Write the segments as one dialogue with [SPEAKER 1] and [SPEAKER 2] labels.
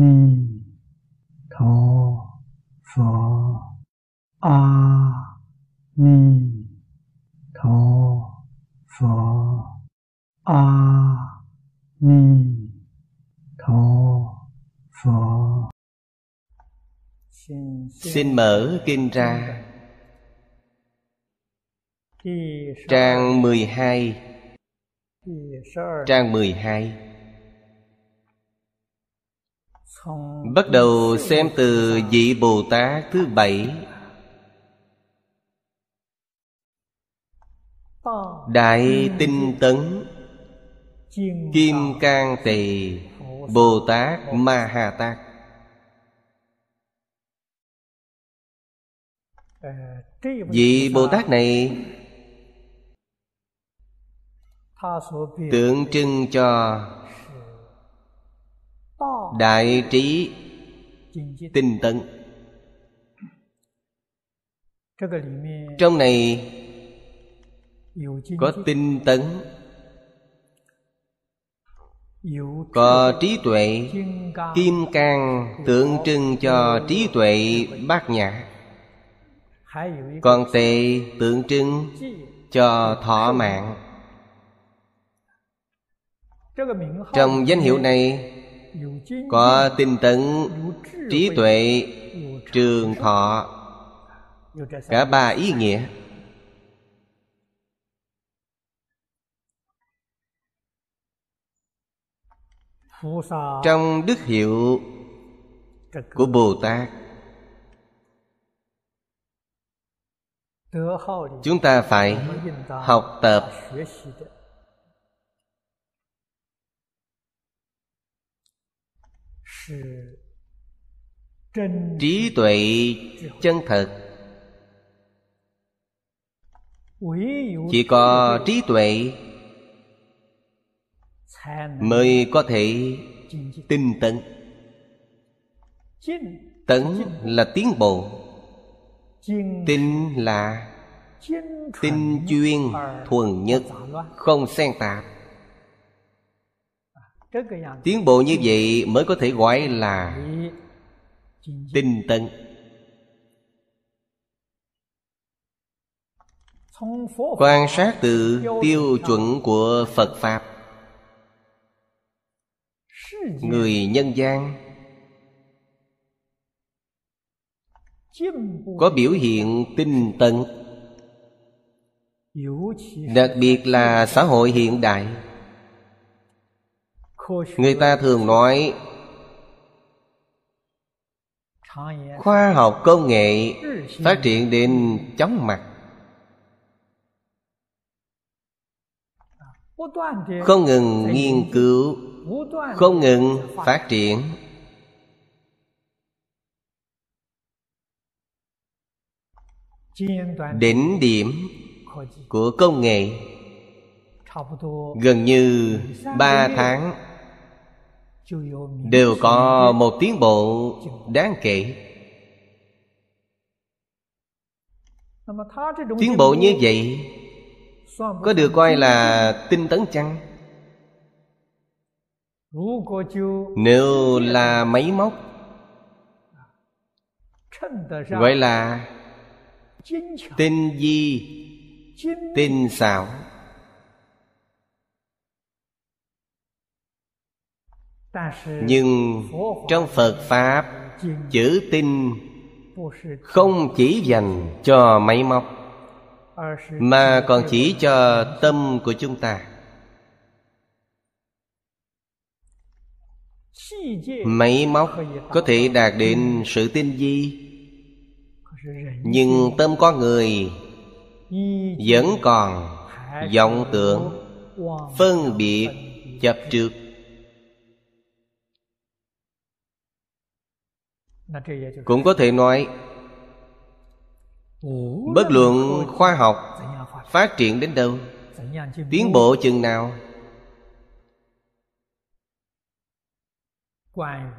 [SPEAKER 1] ni tho pho. A ni tho pho. A ni tho pho.
[SPEAKER 2] Xin mở kinh ra. Trang 12 Trang 12 Bắt đầu xem từ vị Bồ Tát thứ bảy. Đại tinh tấn, Kim Cang Tỳ Bồ Tát Ma Hà Tát Vị Bồ Tát này Tượng trưng cho Đại trí tinh tấn. Trong này Có tinh tấn, Có trí tuệ, Kim cang tượng trưng cho trí tuệ bát nhã. Còn tệ tượng trưng cho thọ mạng. Trong danh hiệu này có tinh tấn, trí tuệ, trường thọ. Cả ba ý nghĩa. Trong đức hiệu của Bồ Tát Chúng ta phải học tập Trí tuệ chân thật Chỉ có trí tuệ Mới có thể tinh tấn. Tấn là tiến bộ. Tinh là Tinh chuyên thuần nhất, Không xen tạp. Tiến bộ như vậy mới có thể gọi là Tinh tấn. Quan sát từ tiêu chuẩn của Phật Pháp. Người nhân gian Có biểu hiện tinh tấn, Đặc biệt là xã hội hiện đại. Người ta thường nói, Khoa học công nghệ phát triển đến chóng mặt. Không ngừng nghiên cứu, Không ngừng phát triển. Đỉnh điểm của công nghệ Gần như ba tháng. Đều có một tiến bộ đáng kể Tiến bộ như vậy Có được coi là tinh tấn chăng? Nếu là máy móc, Gọi là Tinh di Tinh xảo Nhưng trong Phật Pháp Chữ tin Không chỉ dành cho máy móc Mà còn chỉ cho tâm của chúng ta. Máy móc có thể đạt đến sự tin di, Nhưng tâm con người Vẫn còn vọng tưởng Phân biệt chập trước. Cũng có thể nói Bất luận khoa học Phát triển đến đâu Tiến bộ chừng nào.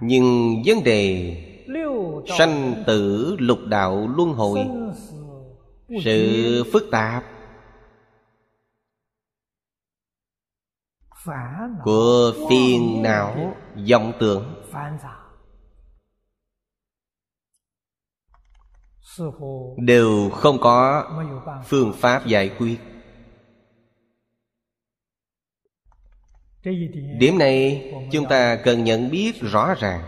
[SPEAKER 2] Nhưng vấn đề Sanh tử lục đạo luân hồi Sự phức tạp Của phiền não vọng tưởng đều không có phương pháp giải quyết. Điểm này chúng ta cần nhận biết rõ ràng.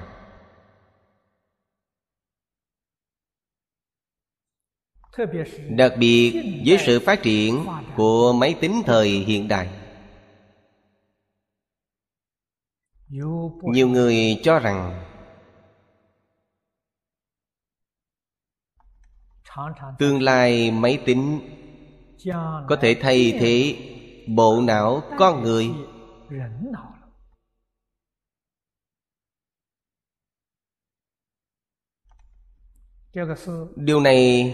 [SPEAKER 2] Đặc biệt với sự phát triển của máy tính thời hiện đại. Nhiều người cho rằng tương lai máy tính có thể thay thế bộ não con người. Điều này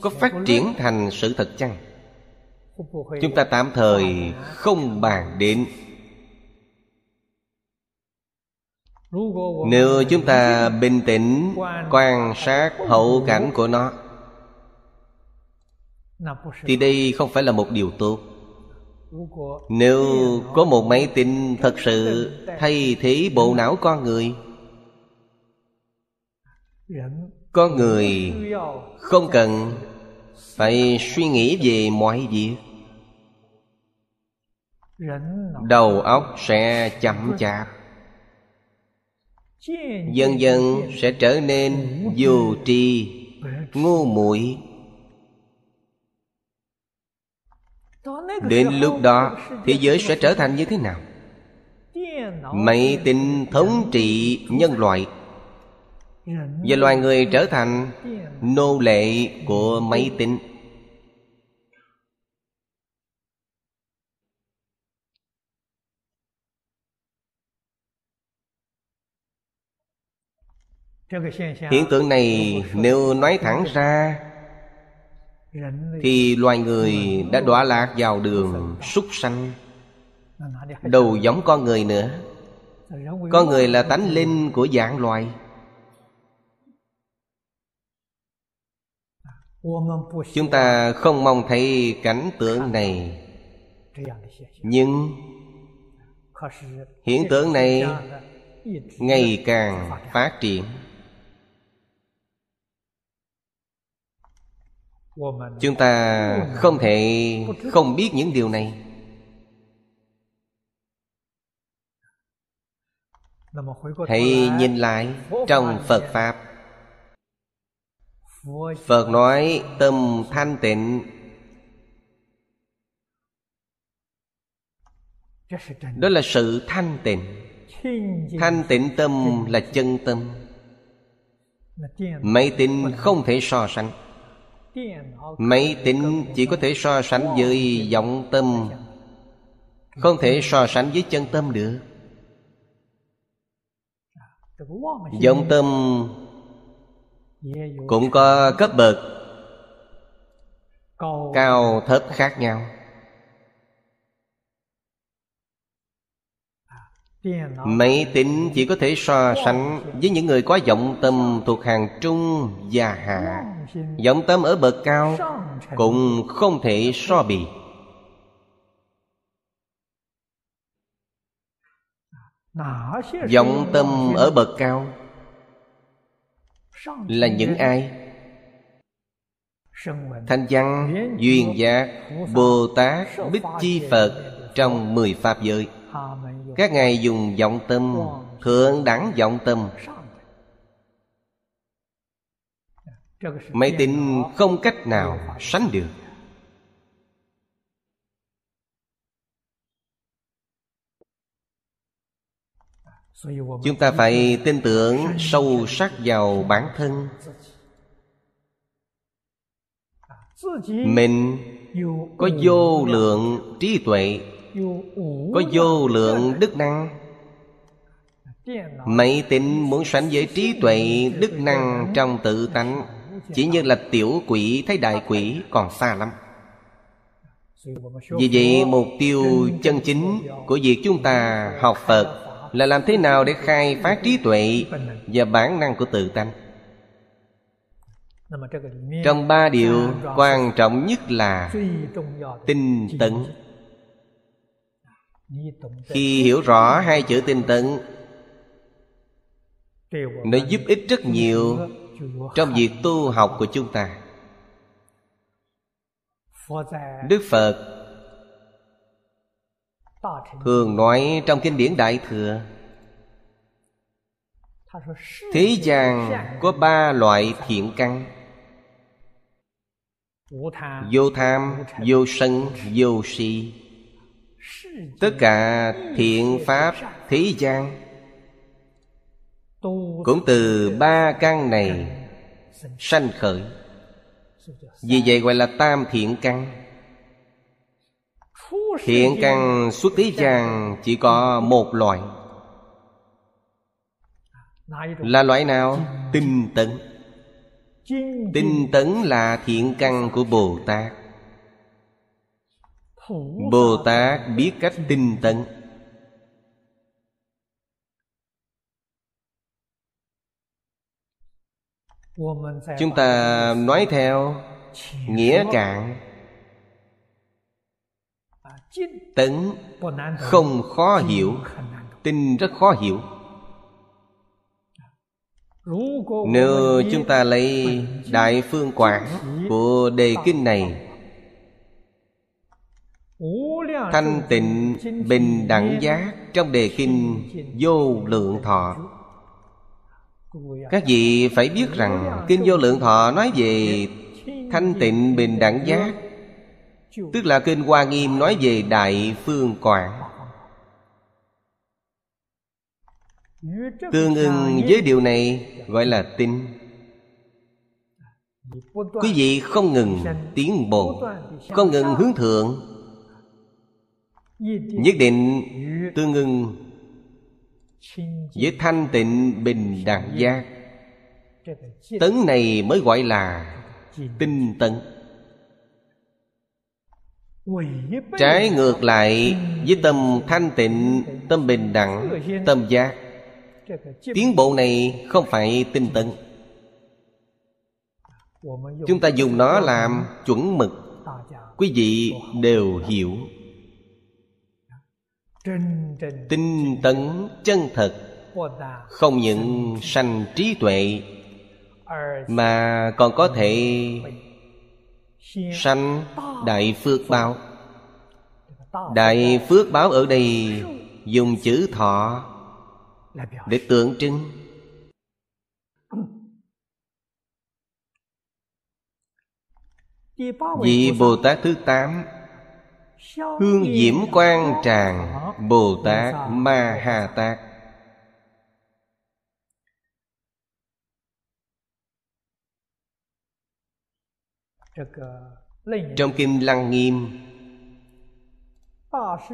[SPEAKER 2] có phát triển thành sự thật chăng? Chúng ta tạm thời không bàn đến. Nếu chúng ta bình tĩnh, quan sát hậu cảnh của nó thì đây không phải là một điều tốt. nếu có một máy tính thật sự thay thế bộ não con người con người không cần phải suy nghĩ về mọi việc. Đầu óc sẽ chậm chạp. Dần dần sẽ trở nên vô tri ngu muội đến lúc đó thế giới sẽ trở thành như thế nào? Máy tính thống trị nhân loại. Và loài người trở thành nô lệ của máy tính. Hiện tượng này nếu nói thẳng ra thì loài người đã đọa lạc vào đường súc sanh. Đầu giống con người nữa. Con người là tánh linh của dạng loài. Chúng ta không mong thấy cảnh tượng này. Nhưng hiện tượng này ngày càng phát triển. Chúng ta không thể không biết những điều này. Hãy nhìn lại trong phật pháp. Phật nói tâm thanh tịnh. Đó là sự thanh tịnh. Thanh tịnh tâm là chân tâm. Máy tính không thể so sánh máy tính chỉ có thể so sánh với vọng tâm. Không thể so sánh với chân tâm được. Vọng tâm cũng có cấp bậc cao thấp khác nhau. Máy tính chỉ có thể so sánh với những người có vọng tâm thuộc hàng trung và hạ. Vọng tâm ở bậc cao cũng không thể so bì. Vọng tâm ở bậc cao Là những ai? Thanh văn, duyên giác, Bồ Tát, Bích Chi Phật Trong mười Pháp giới các ngài dùng vọng tâm, thượng đẳng vọng tâm. Máy tính không cách nào sánh được. Chúng ta phải tin tưởng sâu sắc vào bản thân. Mình có vô lượng trí tuệ có vô lượng đức năng. Máy tính muốn sánh với trí tuệ đức năng trong tự tánh chỉ như là tiểu quỷ thấy đại quỷ còn xa lắm. vì vậy mục tiêu chân chính của việc chúng ta học phật là làm thế nào để khai phát trí tuệ và bản năng của tự tánh. Trong ba điều quan trọng nhất là tinh tấn khi hiểu rõ hai chữ tinh tấn nó giúp ích rất nhiều trong việc tu học của chúng ta. Đức phật thường nói trong kinh điển đại thừa thế gian có ba loại thiện căn. Vô tham. Vô sân vô si tất cả thiện pháp thế gian cũng từ ba căn này sanh khởi. Vì vậy gọi là tam thiện căn. Thiện căn xuất thế gian chỉ có một loại. Là loại nào? Tinh tấn. Tinh tấn là thiện căn của bồ tát bồ tát biết cách tinh tấn. Chúng ta nói theo nghĩa cạn tấn không khó hiểu tinh rất khó hiểu. Nếu chúng ta lấy đại phương quảng của đề kinh này thanh tịnh, bình đẳng giác trong đề kinh vô lượng thọ. Các vị phải biết rằng kinh vô lượng thọ nói về thanh tịnh, bình đẳng giác, tức là kinh hoa nghiêm nói về đại phương quảng. Tương ưng với điều này gọi là tin quý vị không ngừng tiến bộ, không ngừng hướng thượng nhất định tương ưng với thanh tịnh bình đẳng giác. tấn này mới gọi là tinh tấn. Trái ngược lại với tâm thanh tịnh tâm bình đẳng tâm giác. Tiến bộ này không phải tinh tấn. Chúng ta dùng nó làm chuẩn mực. Quý vị đều hiểu tinh tấn chân thật không những sanh trí tuệ mà còn có thể sanh đại phước báo. Đại phước báo ở đây dùng chữ thọ để tượng trưng. Vị bồ tát thứ tám hương diễm quang tràng bồ tát ma ha tát. Trong kinh lăng nghiêm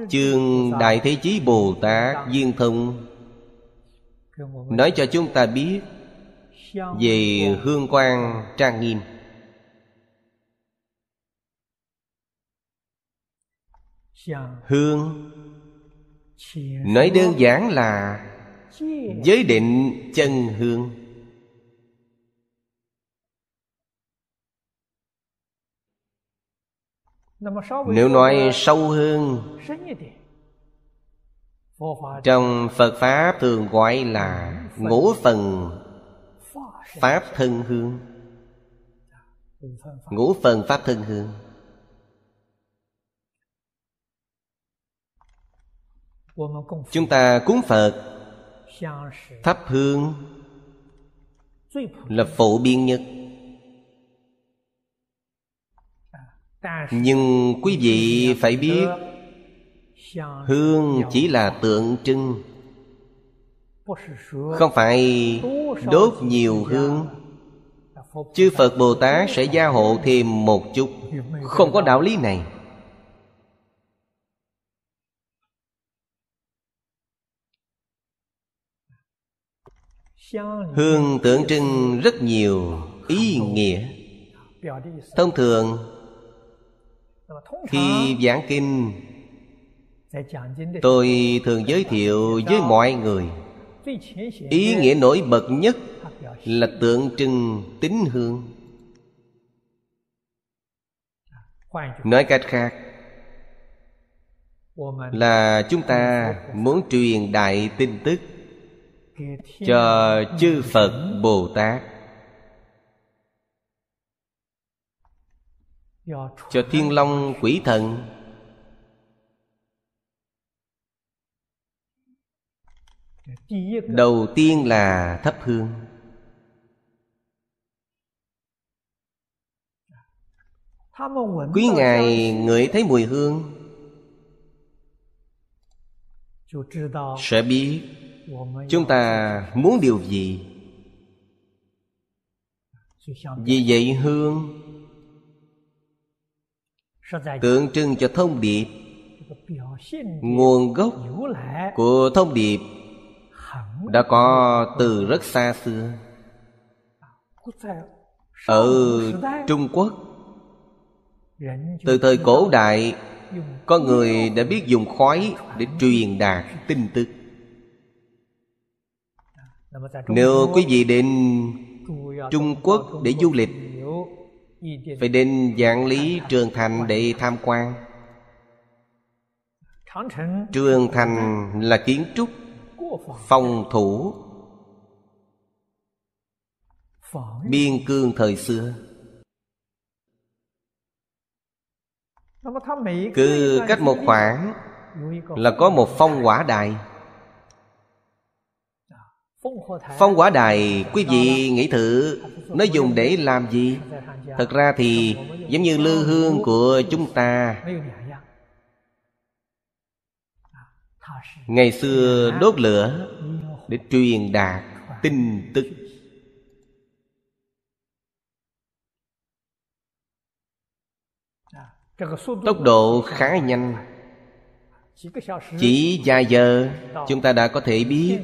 [SPEAKER 2] chương đại thế chí bồ tát duyên thông nói cho chúng ta biết về hương quang trang nghiêm hương. Nói đơn giản là giới định chân hương. Nếu nói sâu hơn trong phật pháp thường gọi là ngũ phần pháp thân hương. Ngũ phần pháp thân hương. Chúng ta cúng phật. thắp hương. là phổ biến nhất. nhưng quý vị phải biết hương chỉ là tượng trưng. không phải đốt nhiều hương. chư phật bồ tát sẽ gia hộ thêm một chút. Không có đạo lý này hương tượng trưng rất nhiều ý nghĩa. Thông thường, khi giảng kinh, tôi thường giới thiệu với mọi người. Ý nghĩa nổi bật nhất là tượng trưng tính hương. Nói cách khác, là chúng ta muốn truyền đại tin tức cho chư phật bồ tát cho thiên long quỷ thần. Đầu tiên là thắp hương. Quý ngài ngửi thấy mùi hương, sẽ biết chúng ta muốn điều gì? Vì vậy hương tượng trưng cho thông điệp nguồn gốc của thông điệp đã có từ rất xa xưa. Ở trung quốc, từ thời cổ đại có người đã biết dùng khói để truyền đạt tin tức nếu quý vị đến trung quốc để du lịch phải đến dạng lý trường thành để tham quan. Trường thành là kiến trúc phòng thủ biên cương thời xưa. Cứ cách một khoảng là có một phong quả đài phong quả đài quý vị nghĩ thử nó dùng để làm gì? Thật ra thì giống như lư hương của chúng ta. Ngày xưa đốt lửa để truyền đạt tin tức. Tốc độ khá nhanh chỉ vài giờ chúng ta đã có thể biết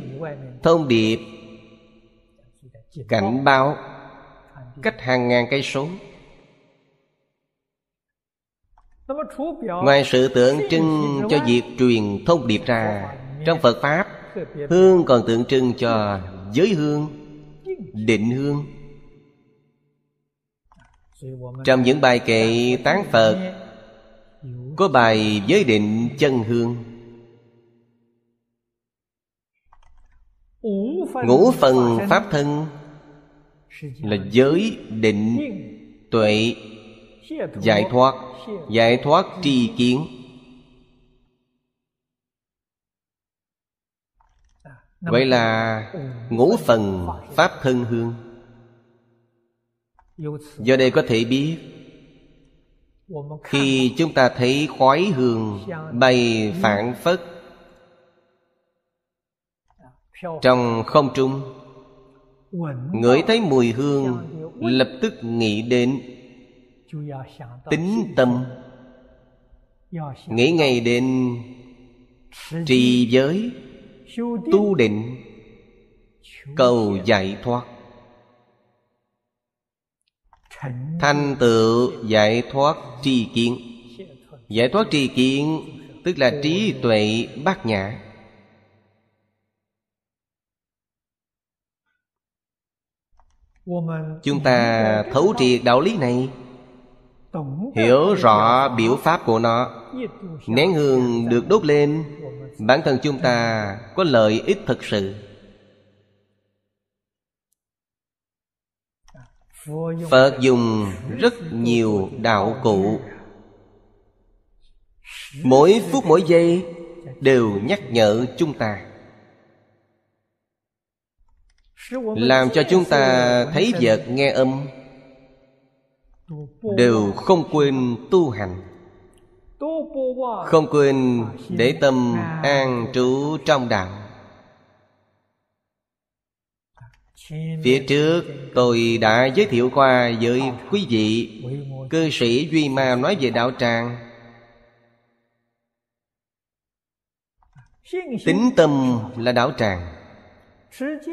[SPEAKER 2] thông điệp cảnh báo cách hàng ngàn cây số. ngoài sự tượng trưng cho việc truyền thông điệp ra trong phật pháp hương còn tượng trưng cho giới hương định hương. Trong những bài kệ tán phật có bài giới định chân hương. Ngũ phần pháp thân là giới định tuệ giải thoát giải thoát tri kiến. Vậy là ngũ phần pháp thân hương. Do đây có thể biết khi chúng ta thấy khói hương bay phản phất trong không trung, ngửi thấy mùi hương lập tức nghĩ đến tính tâm, nghĩ ngay đến trì giới, tu định, cầu giải thoát thành tựu giải thoát tri kiến. Giải thoát tri kiến tức là trí tuệ bát nhã. Chúng ta thấu triệt đạo lý này. Hiểu rõ biểu pháp của nó. Nén hương được đốt lên. Bản thân chúng ta có lợi ích thực sự phật dùng rất nhiều đạo cụ. Mỗi phút mỗi giây đều nhắc nhở chúng ta, làm cho chúng ta thấy vật nghe âm đều không quên tu hành, không quên để tâm an trú trong đạo. Phía trước tôi đã giới thiệu qua với quý vị cư sĩ duy ma nói về đạo tràng. Tính tâm là đạo tràng.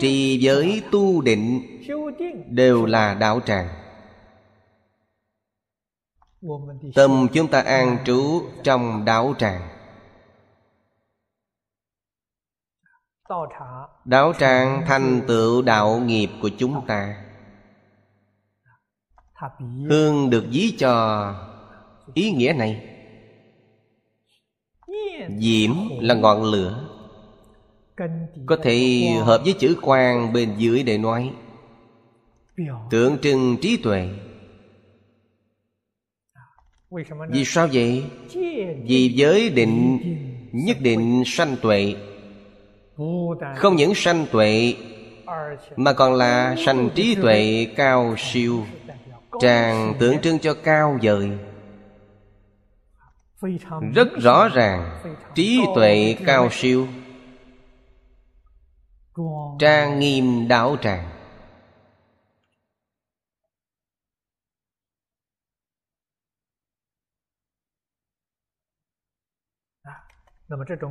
[SPEAKER 2] Trì giới tu định đều là đạo tràng. Tâm chúng ta an trú trong đạo tràng. Đạo tràng thành tựu đạo nghiệp của chúng ta. Hương được ví cho ý nghĩa này. Diễm là ngọn lửa. Có thể hợp với chữ quan bên dưới để nói. Tượng trưng trí tuệ. Vì sao vậy? Vì giới định nhất định sanh tuệ. Không những sanh tuệ, Mà còn là sanh trí tuệ cao siêu. Tràng tượng trưng cho cao vời. Rất rõ ràng, Trí tuệ cao siêu. Trang nghiêm đạo tràng.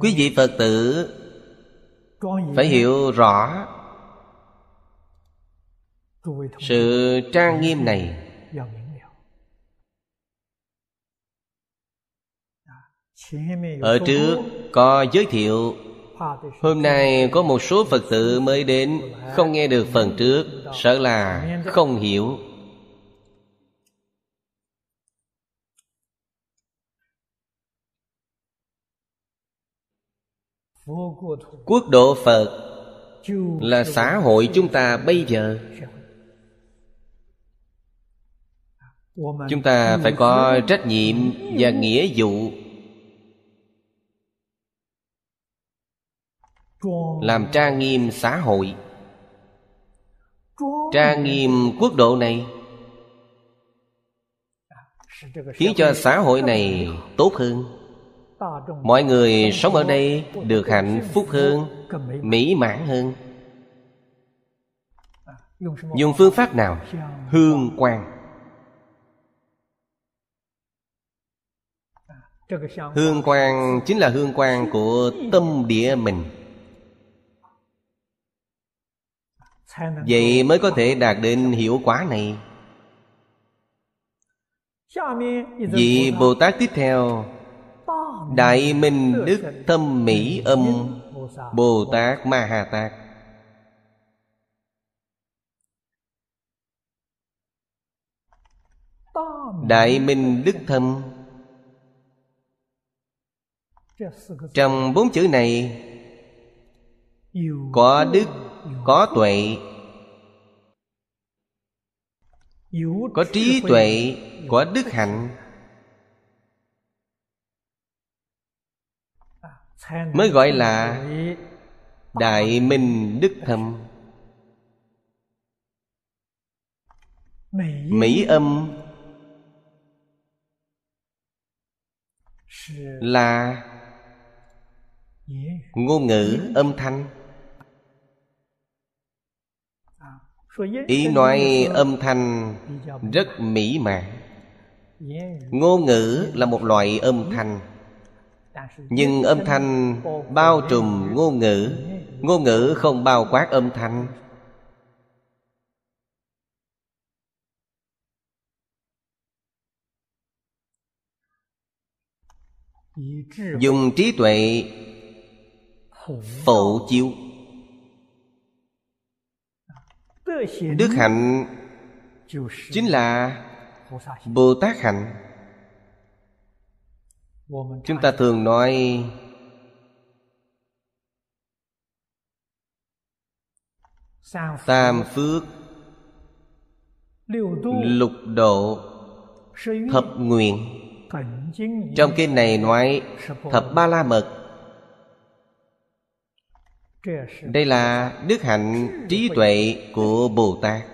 [SPEAKER 2] Quý vị phật tử phải hiểu rõ sự trang nghiêm này. ở trước có giới thiệu hôm nay có một số phật tử mới đến không nghe được phần trước sợ là không hiểu quốc độ phật là xã hội chúng ta bây giờ. Chúng ta phải có trách nhiệm và nghĩa vụ. Làm trang nghiêm xã hội. Trang nghiêm quốc độ này khiến cho xã hội này tốt hơn mọi người sống ở đây được hạnh phúc hơn mỹ mãn hơn. Dùng phương pháp nào? Hương quang. Hương quang chính là hương quang của tâm địa mình. Vậy mới có thể đạt đến hiệu quả này. Vị bồ tát tiếp theo Đại Minh Đức Thâm Mỹ Âm Bồ Tát Ma Hà Tát Đại Minh Đức Thâm. Trong bốn chữ này Có đức, có tuệ Có trí tuệ, có đức hạnh. Mới gọi là đại minh đức thâm. Mỹ âm là ngôn ngữ âm thanh. Ý nói âm thanh rất mỹ mãn. Ngôn ngữ là một loại âm thanh nhưng âm thanh bao trùm ngôn ngữ ngôn ngữ không bao quát âm thanh. Dùng trí tuệ phụ chiếu. Đức hạnh chính là bồ tát hạnh chúng ta thường nói tam phước, lục độ, thập nguyện. Trong kinh này nói thập ba la mật. Đây là đức hạnh trí tuệ của bồ tát.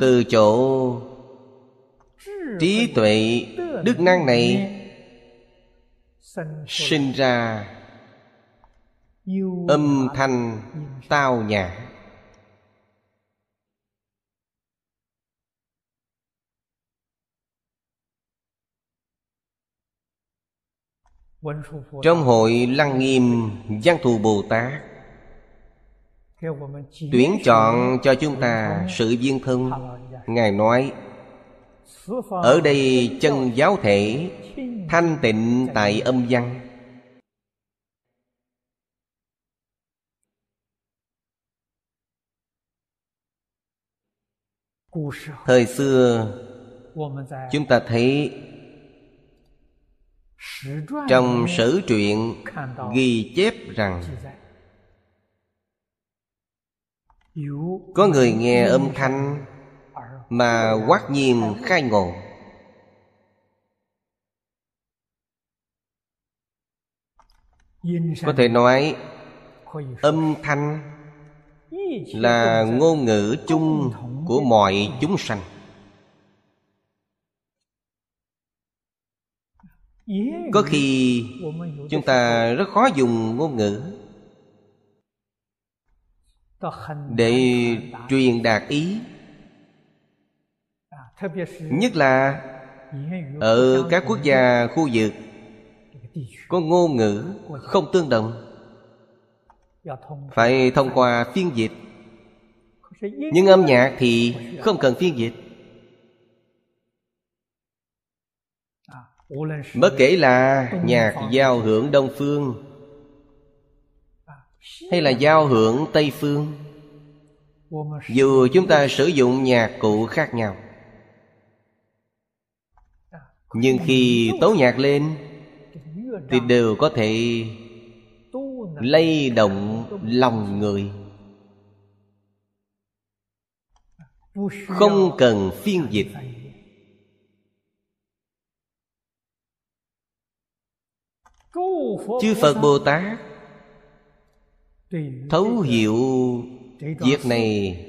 [SPEAKER 2] Từ chỗ trí tuệ đức năng này sinh ra âm thanh tao nhã. Trong hội lăng nghiêm văn thù bồ tát tuyển chọn cho chúng ta sự viên thân. Ngài nói, ở đây chân giáo thể, thanh tịnh tại âm văn. Thời xưa, chúng ta thấy trong sử truyện ghi chép rằng có người nghe âm thanh mà quát nhiên khai ngộ. Có thể nói âm thanh là ngôn ngữ chung của mọi chúng sanh. Có khi chúng ta rất khó dùng ngôn ngữ để truyền đạt ý. Nhất là ở các quốc gia khu vực có ngôn ngữ không tương đồng. Phải thông qua phiên dịch. Nhưng âm nhạc thì không cần phiên dịch. Bất kể là nhạc giao hưởng đông phương hay là giao hưởng tây phương? Dù chúng ta sử dụng nhạc cụ khác nhau, nhưng khi tấu nhạc lên thì đều có thể lay động lòng người. Không cần phiên dịch. Chư phật bồ tát thấu hiểu việc này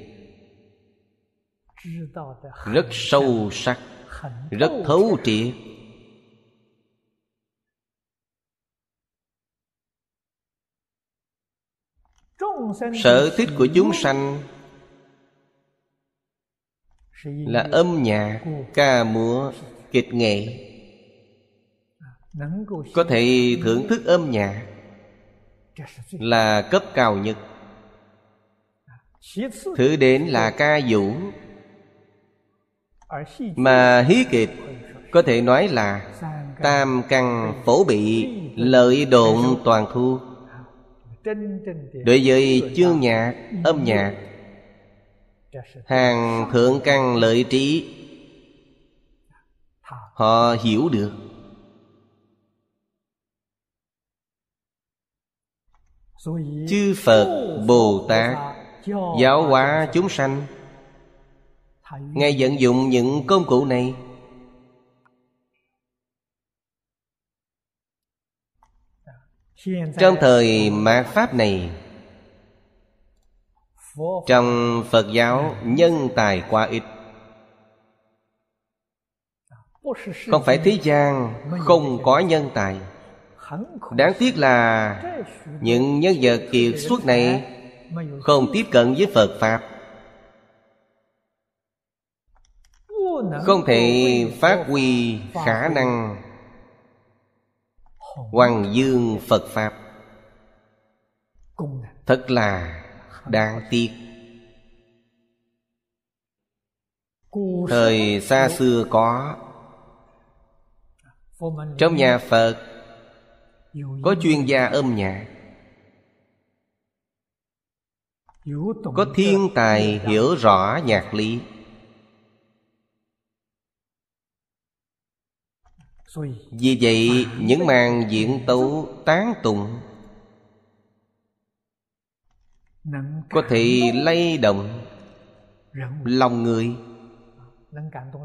[SPEAKER 2] rất sâu sắc rất thấu triệt. Sở thích của chúng sanh là âm nhạc ca múa kịch nghệ. Có thể thưởng thức âm nhạc là cấp cao nhất. thứ đến là ca vũ mà hí kịch có thể nói là tam căn phổ bị lợi độn toàn thu. đối với chương nhạc âm nhạc hàng thượng căn lợi trí họ hiểu được chư phật bồ tát giáo hóa chúng sanh. Ngài vận dụng những công cụ này. Trong thời mạt pháp này, trong phật giáo nhân tài quá ít. Không phải thế gian không có nhân tài đáng tiếc là những nhân vật kiệt xuất này không tiếp cận với phật pháp. Không thể phát huy khả năng hoàng dương phật pháp. Thật là đáng tiếc. Thời xa xưa có, trong nhà phật có chuyên gia âm nhạc. Có thiên tài hiểu rõ nhạc lý. Vì vậy những màn diễn tấu tán tụng. Có thể lay động lòng người.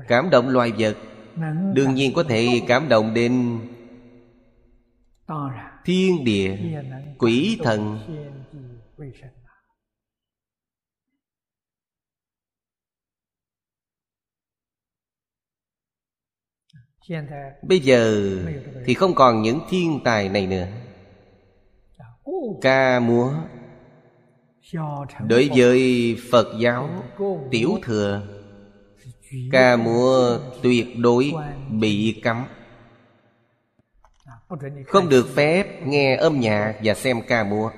[SPEAKER 2] Cảm động loài vật. Đương nhiên có thể cảm động đến thiên địa quỷ thần. bây giờ thì không còn những thiên tài này nữa. Ca múa. Đối với phật giáo tiểu thừa. Ca múa tuyệt đối bị cấm không được phép nghe âm nhạc và xem ca múa.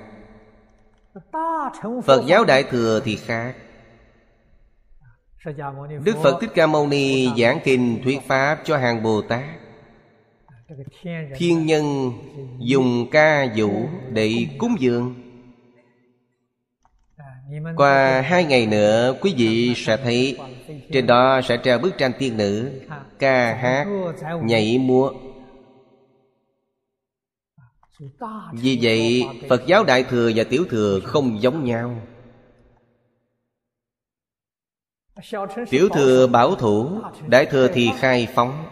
[SPEAKER 2] Phật giáo đại thừa thì khác. Đức phật thích ca mâu ni giảng kinh thuyết pháp cho hàng bồ tát. Thiên nhân dùng ca vũ để cúng dường. Qua hai ngày nữa, quý vị sẽ thấy trên đó sẽ treo bức tranh tiên nữ, ca hát, nhảy múa vì vậy, phật giáo đại thừa và tiểu thừa không giống nhau. Tiểu thừa bảo thủ, Đại thừa thì khai phóng.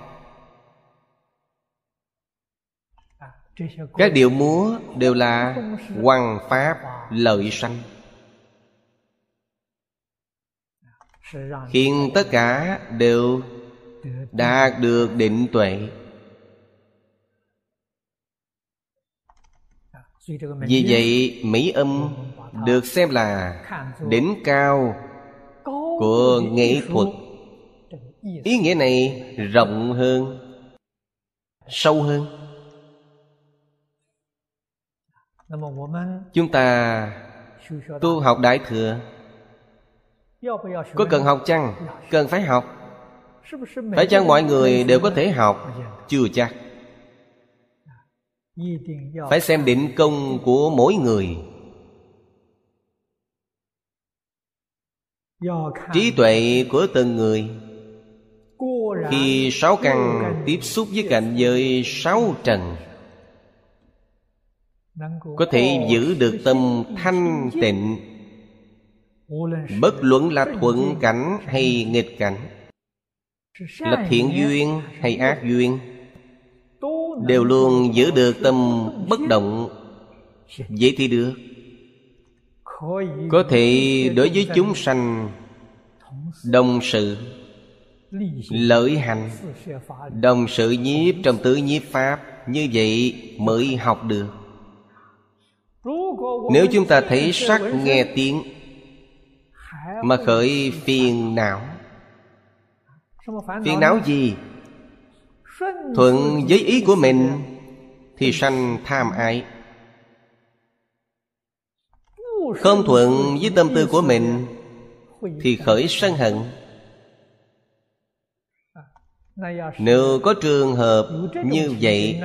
[SPEAKER 2] Các điệu múa đều là Hoàng Pháp lợi sanh. Khiến tất cả đều Đạt được định tuệ. Vì vậy, Mỹ âm được xem là đỉnh cao của nghệ thuật. Ý nghĩa này rộng hơn, Sâu hơn. Chúng ta tu học Đại Thừa. Có cần học chăng? Cần phải học. Phải chăng mọi người đều có thể học? Chưa chắc. Phải xem định công của mỗi người. Trí tuệ của từng người. Khi sáu căn tiếp xúc với cảnh giới sáu trần có thể giữ được tâm thanh tịnh. Bất luận là thuận cảnh hay nghịch cảnh là thiện duyên hay ác duyên đều luôn giữ được tâm bất động vậy thì được có thể đối với chúng sanh, đồng sự, lợi hành, đồng sự nhiếp trong tứ nhiếp pháp, như vậy mới học được nếu chúng ta thấy sắc nghe tiếng, Mà khởi phiền não Phiền não gì? Thuận với ý của mình, Thì sanh tham ái. Không thuận với tâm tư của mình, Thì khởi sân hận. Nếu có trường hợp như vậy,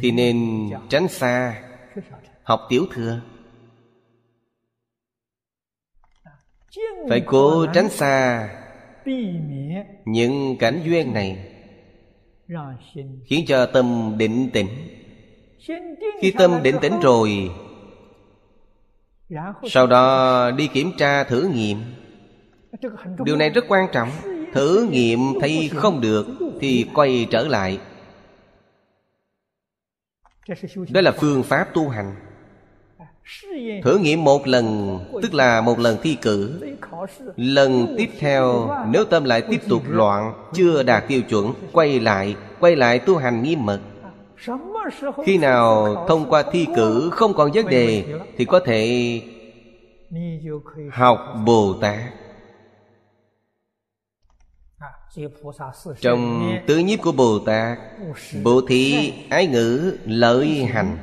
[SPEAKER 2] Thì nên tránh xa, học tiểu thừa. Phải cố tránh xa những cảnh duyên này khiến cho tâm định tĩnh. Khi tâm định tĩnh rồi sau đó đi kiểm tra thử nghiệm. Điều này rất quan trọng. Thử nghiệm thấy không được thì quay trở lại. Đó là phương pháp tu hành Thử nghiệm một lần Tức là một lần thi cử. Lần tiếp theo Nếu tâm lại tiếp tục loạn Chưa đạt tiêu chuẩn Quay lại Quay lại tu hành nghiêm mật. Khi nào thông qua thi cử Không còn vấn đề Thì có thể Học Bồ Tát Trong tứ nhiếp của Bồ Tát Bồ thị ái ngữ lợi hành.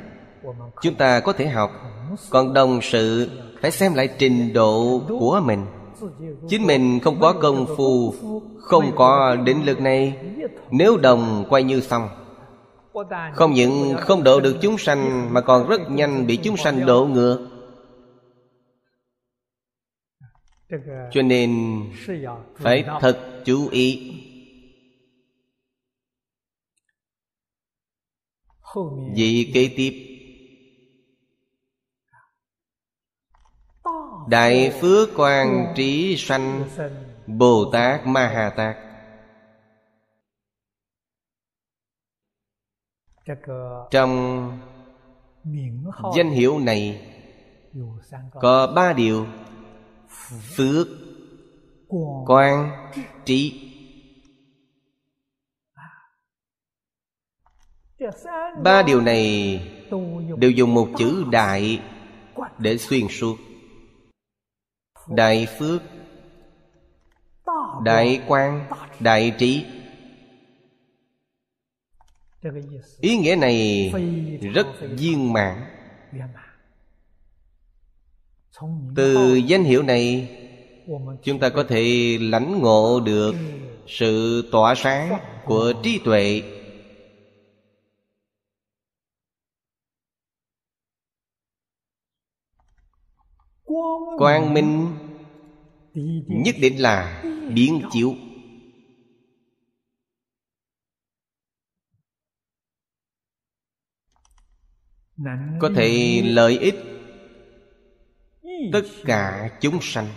[SPEAKER 2] Chúng ta có thể học còn đồng sự phải xem lại trình độ của mình. Chính mình không có công phu, không có định lực này. Nếu đồng quay như xong, không những không độ được chúng sanh, mà còn rất nhanh bị chúng sanh độ ngược. Cho nên phải thật chú ý. Vị kế tiếp. Đại phước quan trí sanh Bồ Tát Ma Hà Tát Trong danh hiệu này Có ba điều. Phước Quan Trí. Ba điều này Đều dùng một chữ đại Để xuyên suốt đại phước. Đại quan. Đại trí. Ý nghĩa này rất viên mãn. Từ danh hiệu này, chúng ta có thể lãnh ngộ được sự tỏa sáng của trí tuệ. quang minh nhất định là biến chiếu. Có thể lợi ích tất cả chúng sanh.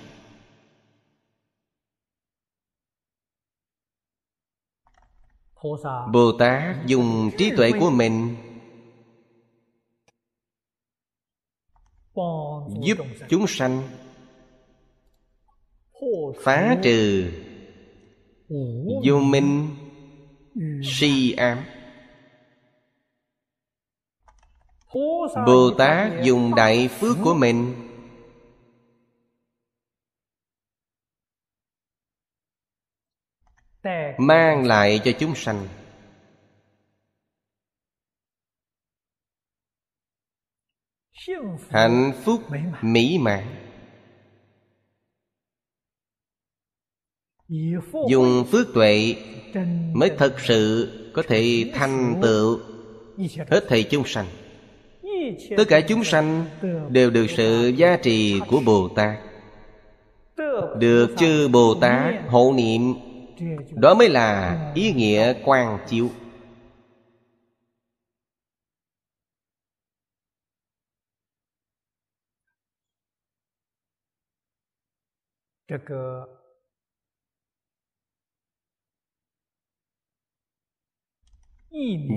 [SPEAKER 2] Bồ tát dùng trí tuệ của mình giúp chúng sanh. Phá trừ. Vô minh. si ám. Bồ tát dùng đại phước của mình. Mang lại cho chúng sanh hạnh phúc mỹ mãn dùng phước tuệ mới thật sự có thể thành tựu hết thầy chúng sanh tất cả chúng sanh đều được sự giá trị của bồ tát. được chư bồ tát hộ niệm đó mới là ý nghĩa quan chiếu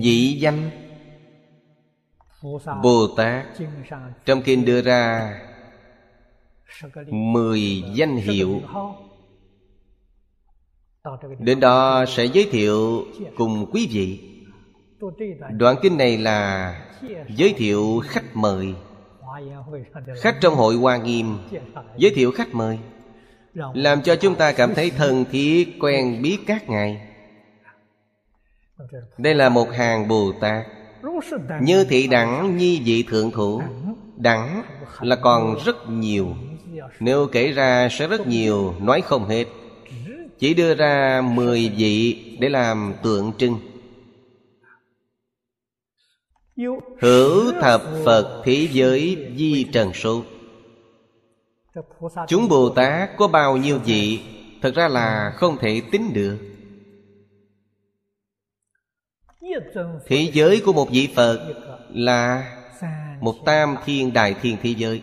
[SPEAKER 2] Dị danh Bồ Tát. Trong kinh đưa ra Mười danh hiệu. Đến đó sẽ giới thiệu cùng quý vị. Đoạn kinh này là giới thiệu khách mời. Khách trong hội Hoa Nghiêm. Giới thiệu khách mời làm cho chúng ta cảm thấy thân thiết, quen biết các ngài. Đây là một hàng Bồ Tát. Như thị đẳng, nhi vị thượng thủ. Đẳng là còn rất nhiều. Nếu kể ra sẽ rất nhiều, Nói không hết. Chỉ đưa ra mười vị Để làm tượng trưng. Hữu thập Phật thế giới di trần số. Chúng Bồ Tát có bao nhiêu vị Thật ra là không thể tính được. Thế giới của một vị Phật là Một tam thiên đại thiên thế giới.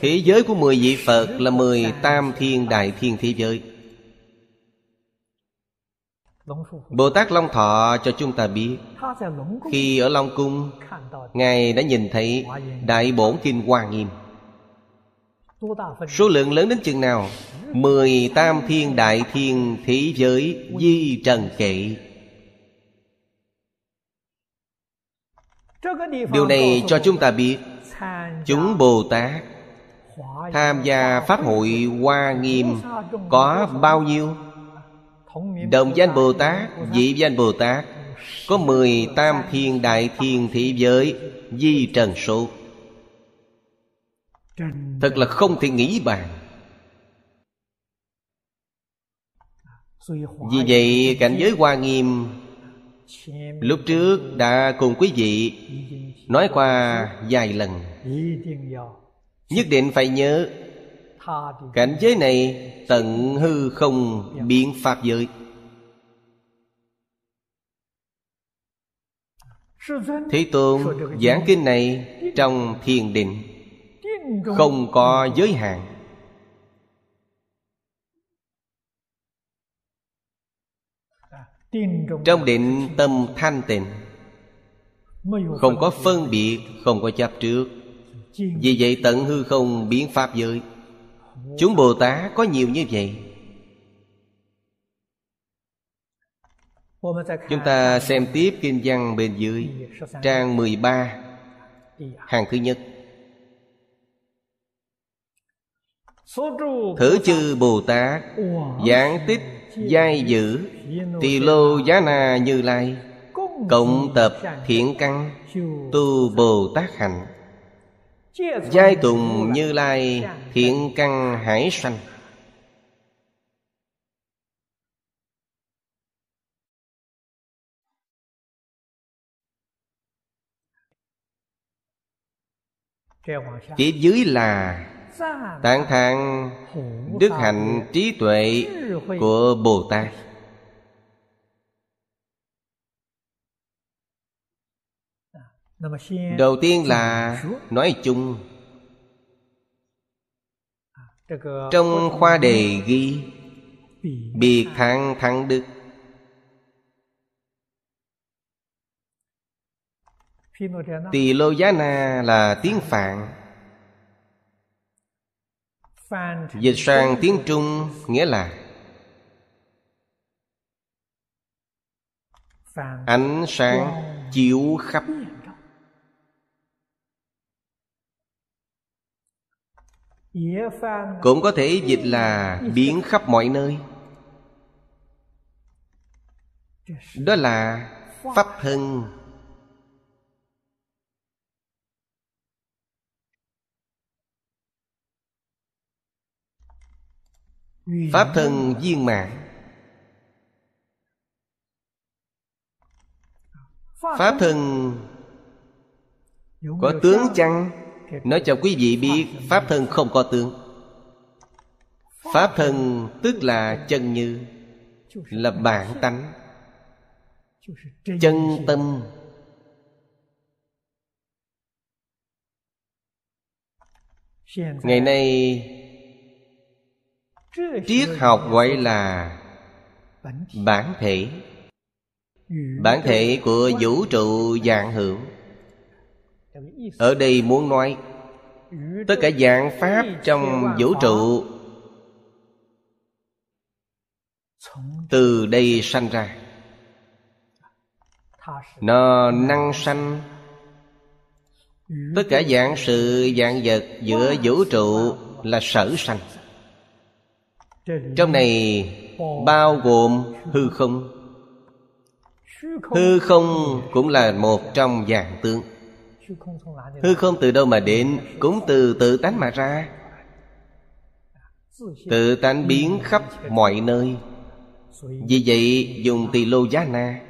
[SPEAKER 2] Thế giới của mười vị Phật là mười tam thiên đại thiên thế giới Bồ Tát Long Thọ cho chúng ta biết Khi ở Long Cung Ngài đã nhìn thấy Đại Bổn Kinh Hoa Nghiêm. Số lượng lớn đến chừng nào? Mười tam thiên đại thiên thế giới Di trần kệ. Điều này cho chúng ta biết Chúng Bồ Tát Tham gia Pháp hội Hoa Nghiêm Có bao nhiêu Đồng danh Bồ Tát Dị danh Bồ Tát Có mười tam thiên đại thiên thị giới Di trần số. Thật là không thể nghĩ bàn. Vì vậy cảnh giới Hoa Nghiêm Lúc trước đã cùng quý vị Nói qua vài lần. Nhất định phải nhớ Cảnh giới này tận hư không biện pháp giới. Thế Tôn giảng kinh này trong thiền định Không có giới hạn. Trong định tâm thanh tịnh Không có phân biệt Không có chấp trước. Vì vậy tận hư không biến pháp giới Chúng Bồ Tát có nhiều như vậy. Chúng ta xem tiếp kinh văn bên dưới, Trang 13 Hàng thứ nhất. Thử chư Bồ Tát, Giảng tích, giai giữ Tỳ lô giá na như lai, Cộng tập thiện căn, Tu Bồ Tát hạnh Giai tùng như lai Thiện căn hải sanh. Tiếp dưới là Tạng thang Đức hạnh trí tuệ Của Bồ Tát. đầu tiên là nói chung. Trong khoa đề ghi biệt hạng thắng đức. Tỳ lô giá na là tiếng phạn. Dịch sang tiếng trung nghĩa là ánh sáng chiếu khắp Cũng có thể dịch là biến khắp mọi nơi. Đó là Pháp thân Pháp thân viên mạng Pháp thân Có tướng chăng Nói cho quý vị biết, Pháp thân không có tướng. Pháp thân tức là chân như, Là bản tánh. Chân tâm. Ngày nay, Triết học gọi là Bản thể. Bản thể của vũ trụ dạng hữu. Ở đây muốn nói, Tất cả dạng pháp trong vũ trụ, Từ đây sanh ra. Nó năng sanh. Tất cả dạng sự dạng vật giữa vũ trụ là sở sanh. Trong này bao gồm hư không. Hư không cũng là một trong dạng tướng. Hư không từ đâu mà đến Cũng từ tự tánh mà ra. Tự tánh biến khắp mọi nơi. Vì vậy dùng tỳ lô giá na.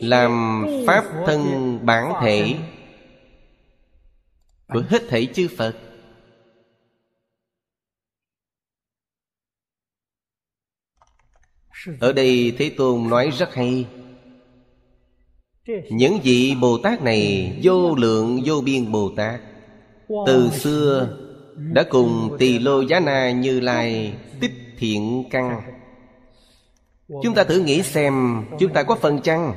[SPEAKER 2] Làm pháp thân bản thể Của hết thảy chư Phật Ở đây Thế Tôn nói rất hay. Những vị Bồ Tát này Vô lượng, vô biên Bồ Tát Từ xưa Đã cùng tỳ lô giá na như lai Tích thiện căn. Chúng ta thử nghĩ xem Chúng ta có phần chăng?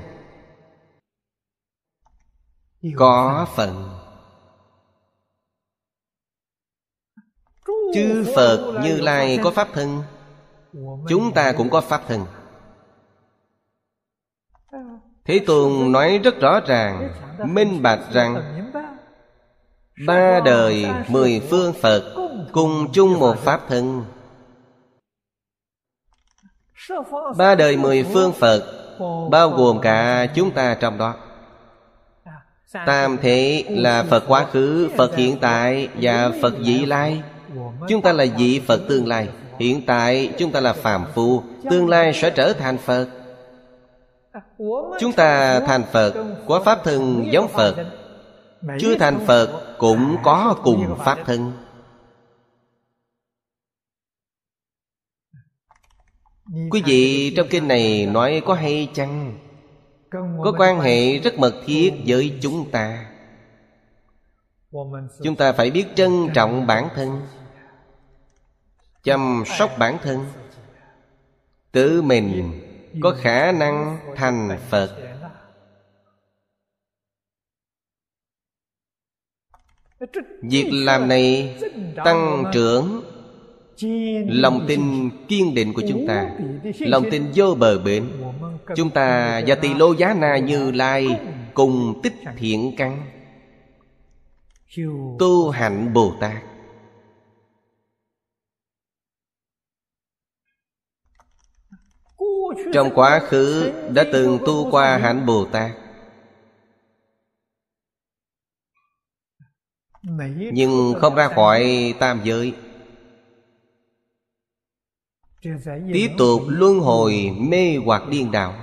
[SPEAKER 2] Có phần. Chư Phật Như Lai có Pháp thân? Chúng ta cũng có Pháp thân. Thế Tôn nói rất rõ ràng, Minh bạch rằng Ba đời mười phương Phật Cùng chung một Pháp thân. Ba đời mười phương Phật, Bao gồm cả chúng ta trong đó. Tam thế là Phật quá khứ, Phật hiện tại Và Phật vị lai. Chúng ta là vị Phật tương lai. Hiện tại chúng ta là phàm phu, Tương lai sẽ trở thành Phật. Chúng ta thành Phật Có Pháp thân giống Phật. Chưa thành Phật Cũng có cùng Pháp thân. Quý vị trong kinh này nói có hay chăng? Có quan hệ rất mật thiết với chúng ta. Chúng ta phải biết trân trọng bản thân chăm sóc bản thân. Tự mình có khả năng thành phật. Việc làm này tăng trưởng lòng tin kiên định của chúng ta, lòng tin vô bờ bến. Chúng ta và tỳ lô giá na như lai cùng tích thiện căn, tu hạnh bồ tát. Trong quá khứ đã từng tu qua hạnh Bồ Tát Nhưng không ra khỏi tam giới. Tiếp tục luân hồi mê hoặc điên đạo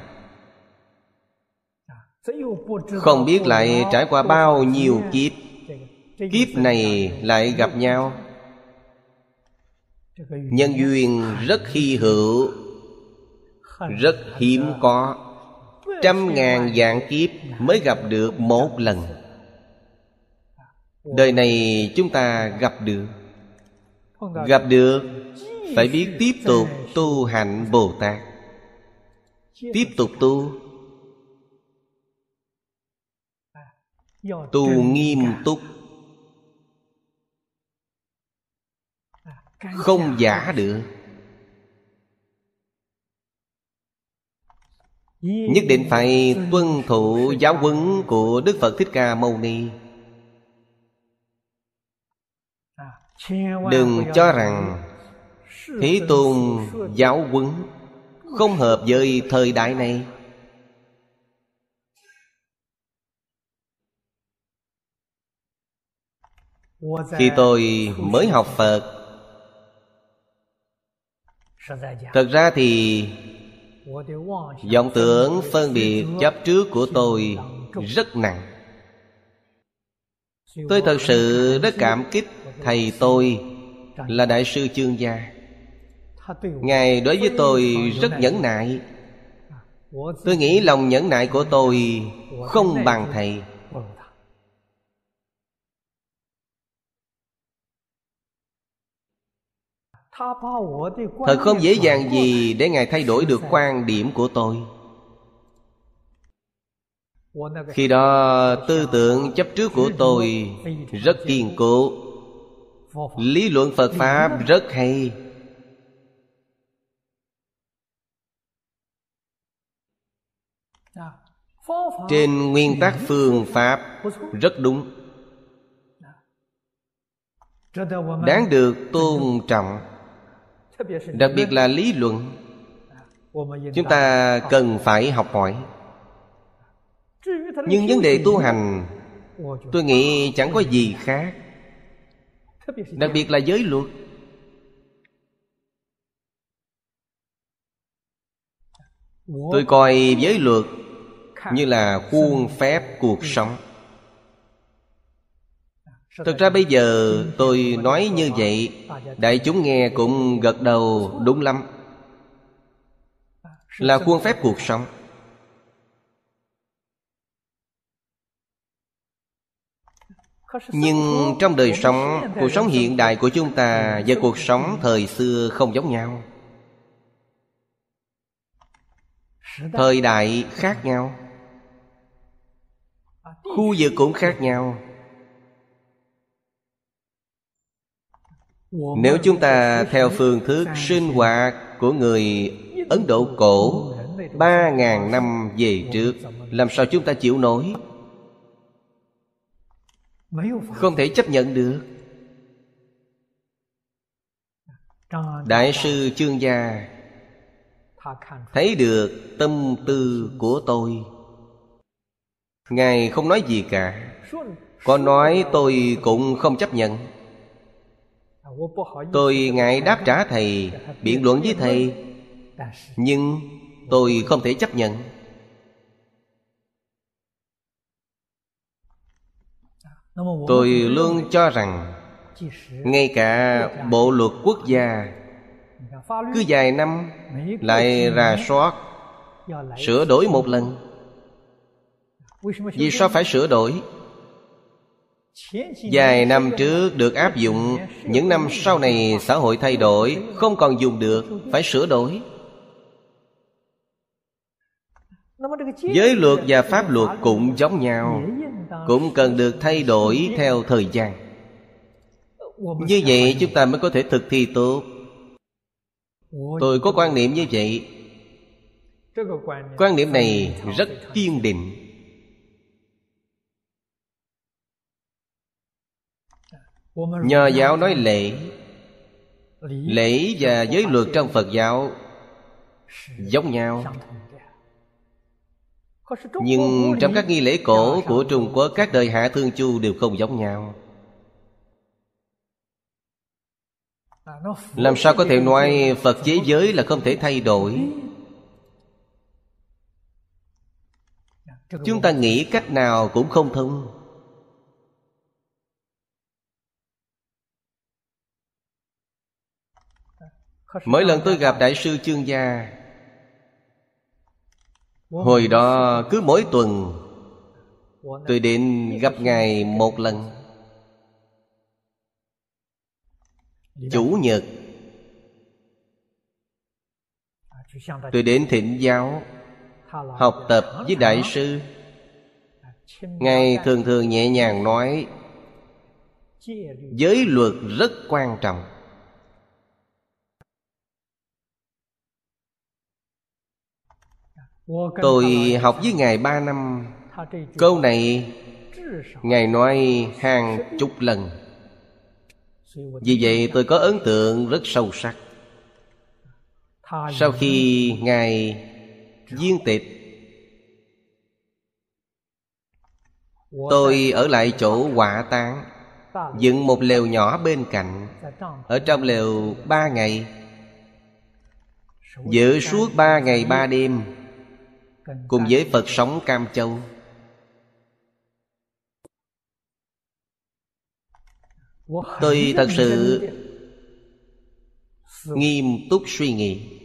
[SPEAKER 2] Không biết lại trải qua bao nhiêu kiếp. Kiếp này lại gặp nhau. Nhân duyên rất hy hữu rất hiếm có. Trăm ngàn dạng kiếp mới gặp được một lần. Đời này chúng ta gặp được. Gặp được, phải biết tiếp tục tu hạnh bồ tát tiếp tục tu. Tu nghiêm túc. Không giả được. Nhất định phải tuân thủ giáo huấn của đức phật thích ca mâu ni. Đừng cho rằng thế tôn giáo huấn không hợp với thời đại này. Khi tôi mới học phật, thật ra thì vọng tưởng phân biệt chấp trước của tôi rất nặng. Tôi thật sự rất cảm kích thầy tôi là đại sư chương gia. Ngài đối với tôi rất nhẫn nại. Tôi nghĩ lòng nhẫn nại của tôi không bằng thầy Thật không dễ dàng gì để Ngài thay đổi được quan điểm của tôi. Khi đó tư tưởng chấp trước của tôi rất kiên cố. Lý luận Phật Pháp rất hay. Trên nguyên tắc phương Pháp rất đúng. Đáng được tôn trọng đặc biệt là lý luận. Chúng ta cần phải học hỏi. Nhưng vấn đề tu hành, tôi nghĩ chẳng có gì khác. Đặc biệt là giới luật. Tôi coi giới luật như là khuôn phép cuộc sống. Thực ra bây giờ tôi nói như vậy, Đại chúng nghe cũng gật đầu đúng lắm. Là khuôn phép cuộc sống. Nhưng trong đời sống, Cuộc sống hiện đại của chúng ta Và cuộc sống thời xưa không giống nhau. Thời đại khác nhau. Khu vực cũng khác nhau. Nếu chúng ta theo phương thức sinh hoạt của người Ấn Độ cổ Ba ngàn năm về trước Làm sao chúng ta chịu nổi? Không thể chấp nhận được. Đại sư Chương Gia Thấy được tâm tư của tôi. Ngài không nói gì cả. Có nói tôi cũng không chấp nhận Tôi ngại đáp trả thầy, Biện luận với thầy. Nhưng tôi không thể chấp nhận. Tôi luôn cho rằng, Ngay cả bộ luật quốc gia, Cứ vài năm Lại rà soát, Sửa đổi một lần. Vì sao phải sửa đổi? Vài năm trước được áp dụng, Những năm sau này xã hội thay đổi, Không còn dùng được, Phải sửa đổi. Giới luật và pháp luật cũng giống nhau, Cũng cần được thay đổi theo thời gian. Như vậy chúng ta mới có thể thực thi tốt. Tôi có quan niệm như vậy. Quan niệm này rất kiên định. Nho giáo nói lễ. Lễ và giới luật trong Phật giáo Giống nhau. Nhưng trong các nghi lễ cổ của Trung Quốc Các đời Hạ Thương Chu đều không giống nhau. Làm sao có thể nói Phật chế giới là không thể thay đổi? Chúng ta nghĩ cách nào cũng không thông Mỗi lần tôi gặp Đại sư Chương Gia, Hồi đó cứ mỗi tuần Tôi đến gặp Ngài một lần. Chủ nhật, tôi đến thịnh giáo, học tập với đại sư. Ngài thường thường nhẹ nhàng nói, giới luật rất quan trọng. Tôi học với ngài ba năm. Câu này ngài nói hàng chục lần. Vì vậy tôi có ấn tượng rất sâu sắc. Sau khi ngài viên tịch tôi ở lại chỗ hỏa táng dựng một lều nhỏ bên cạnh. Ở trong lều ba ngày giữ suốt ba ngày ba đêm cùng với phật sống cam châu. Tôi thật sự nghiêm túc suy nghĩ.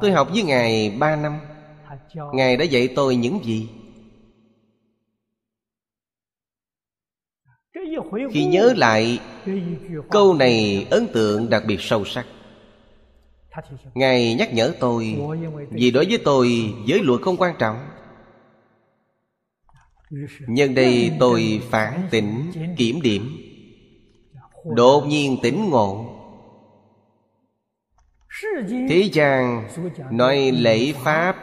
[SPEAKER 2] Tôi học với ngài ba năm. Ngài đã dạy tôi những gì? Khi nhớ lại, câu này ấn tượng đặc biệt sâu sắc ngài nhắc nhở tôi, vì đối với tôi, giới luật không quan trọng. Nhân đây tôi phản tỉnh, kiểm điểm. Đột nhiên tỉnh ngộ. Thế gian nói lễ pháp.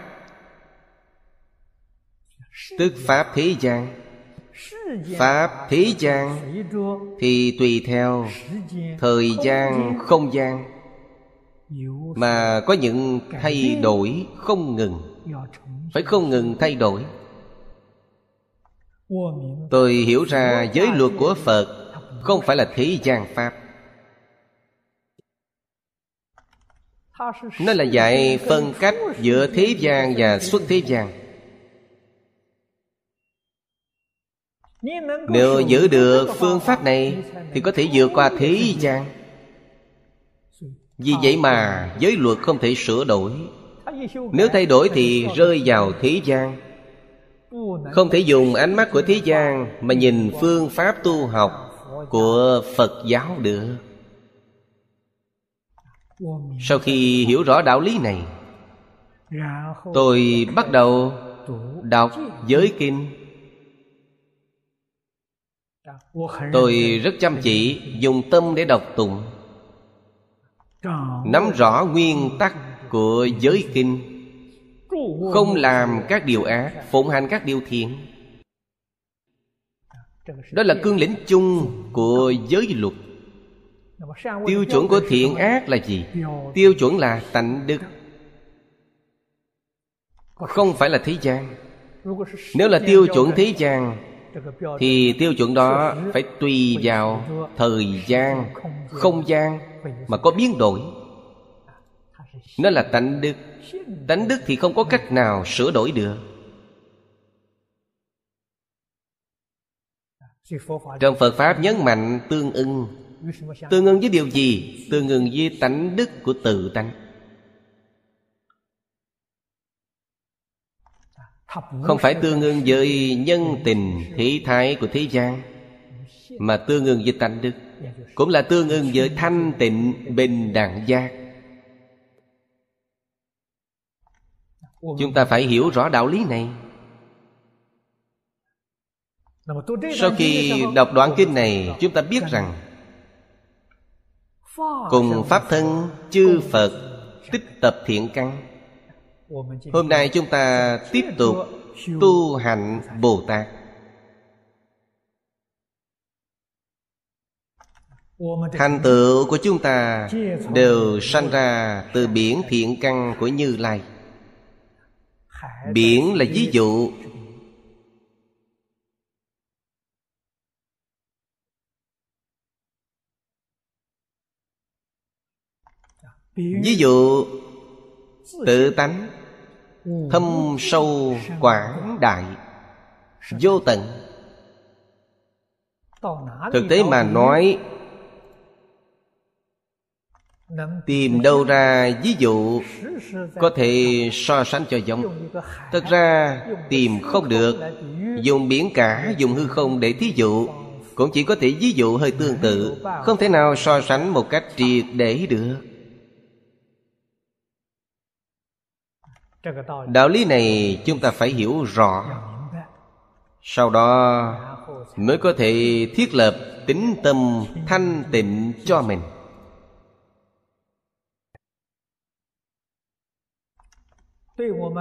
[SPEAKER 2] Tức pháp thế gian. Pháp thế gian thì tùy theo thời gian không gian mà có những thay đổi không ngừng. phải không ngừng thay đổi. Tôi hiểu ra giới luật của phật không phải là thế gian pháp. Nó là dạy phân cách giữa thế gian và xuất thế gian. Nếu giữ được phương pháp này thì có thể vượt qua thế gian vì vậy mà giới luật không thể sửa đổi. Nếu thay đổi thì rơi vào thế gian. Không thể dùng ánh mắt của thế gian mà nhìn phương pháp tu học của phật giáo được. Sau khi hiểu rõ đạo lý này, tôi bắt đầu đọc giới kinh. Tôi rất chăm chỉ dùng tâm để đọc tụng nắm rõ nguyên tắc của giới kinh. Không làm các điều ác, phụng hành các điều thiện. Đó là cương lĩnh chung của giới luật. Tiêu chuẩn của thiện ác là gì? Tiêu chuẩn là tạnh đức. Không phải là thế gian. Nếu là tiêu chuẩn thế gian thì tiêu chuẩn đó phải tùy vào thời gian, không gian mà có biến đổi. Nó là tánh đức. Tánh đức thì không có cách nào sửa đổi được. Trong phật pháp nhấn mạnh tương ưng. Tương ưng với điều gì? Tương ưng với tánh đức của tự tánh. Không phải tương ưng với nhân tình thế thái của thế gian mà tương ưng với tánh đức. Cũng là tương ưng với thanh tịnh bình đẳng giác. Chúng ta phải hiểu rõ đạo lý này. Sau khi đọc đoạn kinh này chúng ta biết rằng cùng pháp thân chư phật tích tập thiện căn hôm nay chúng ta tiếp tục tu hạnh bồ tát thành tựu của chúng ta đều sanh ra từ biển thiện căn của như lai. Biển là ví dụ. Ví dụ tự tánh thâm sâu quảng đại, vô tận. Thực tế mà nói, tìm đâu ra ví dụ có thể so sánh cho giống. Thật ra, tìm không được, dùng biển cả, dùng hư không để thí dụ, cũng chỉ có thể ví dụ hơi tương tự, không thể nào so sánh một cách triệt để được. Đạo lý này chúng ta phải hiểu rõ. Sau đó mới có thể thiết lập tính tâm thanh tịnh cho mình.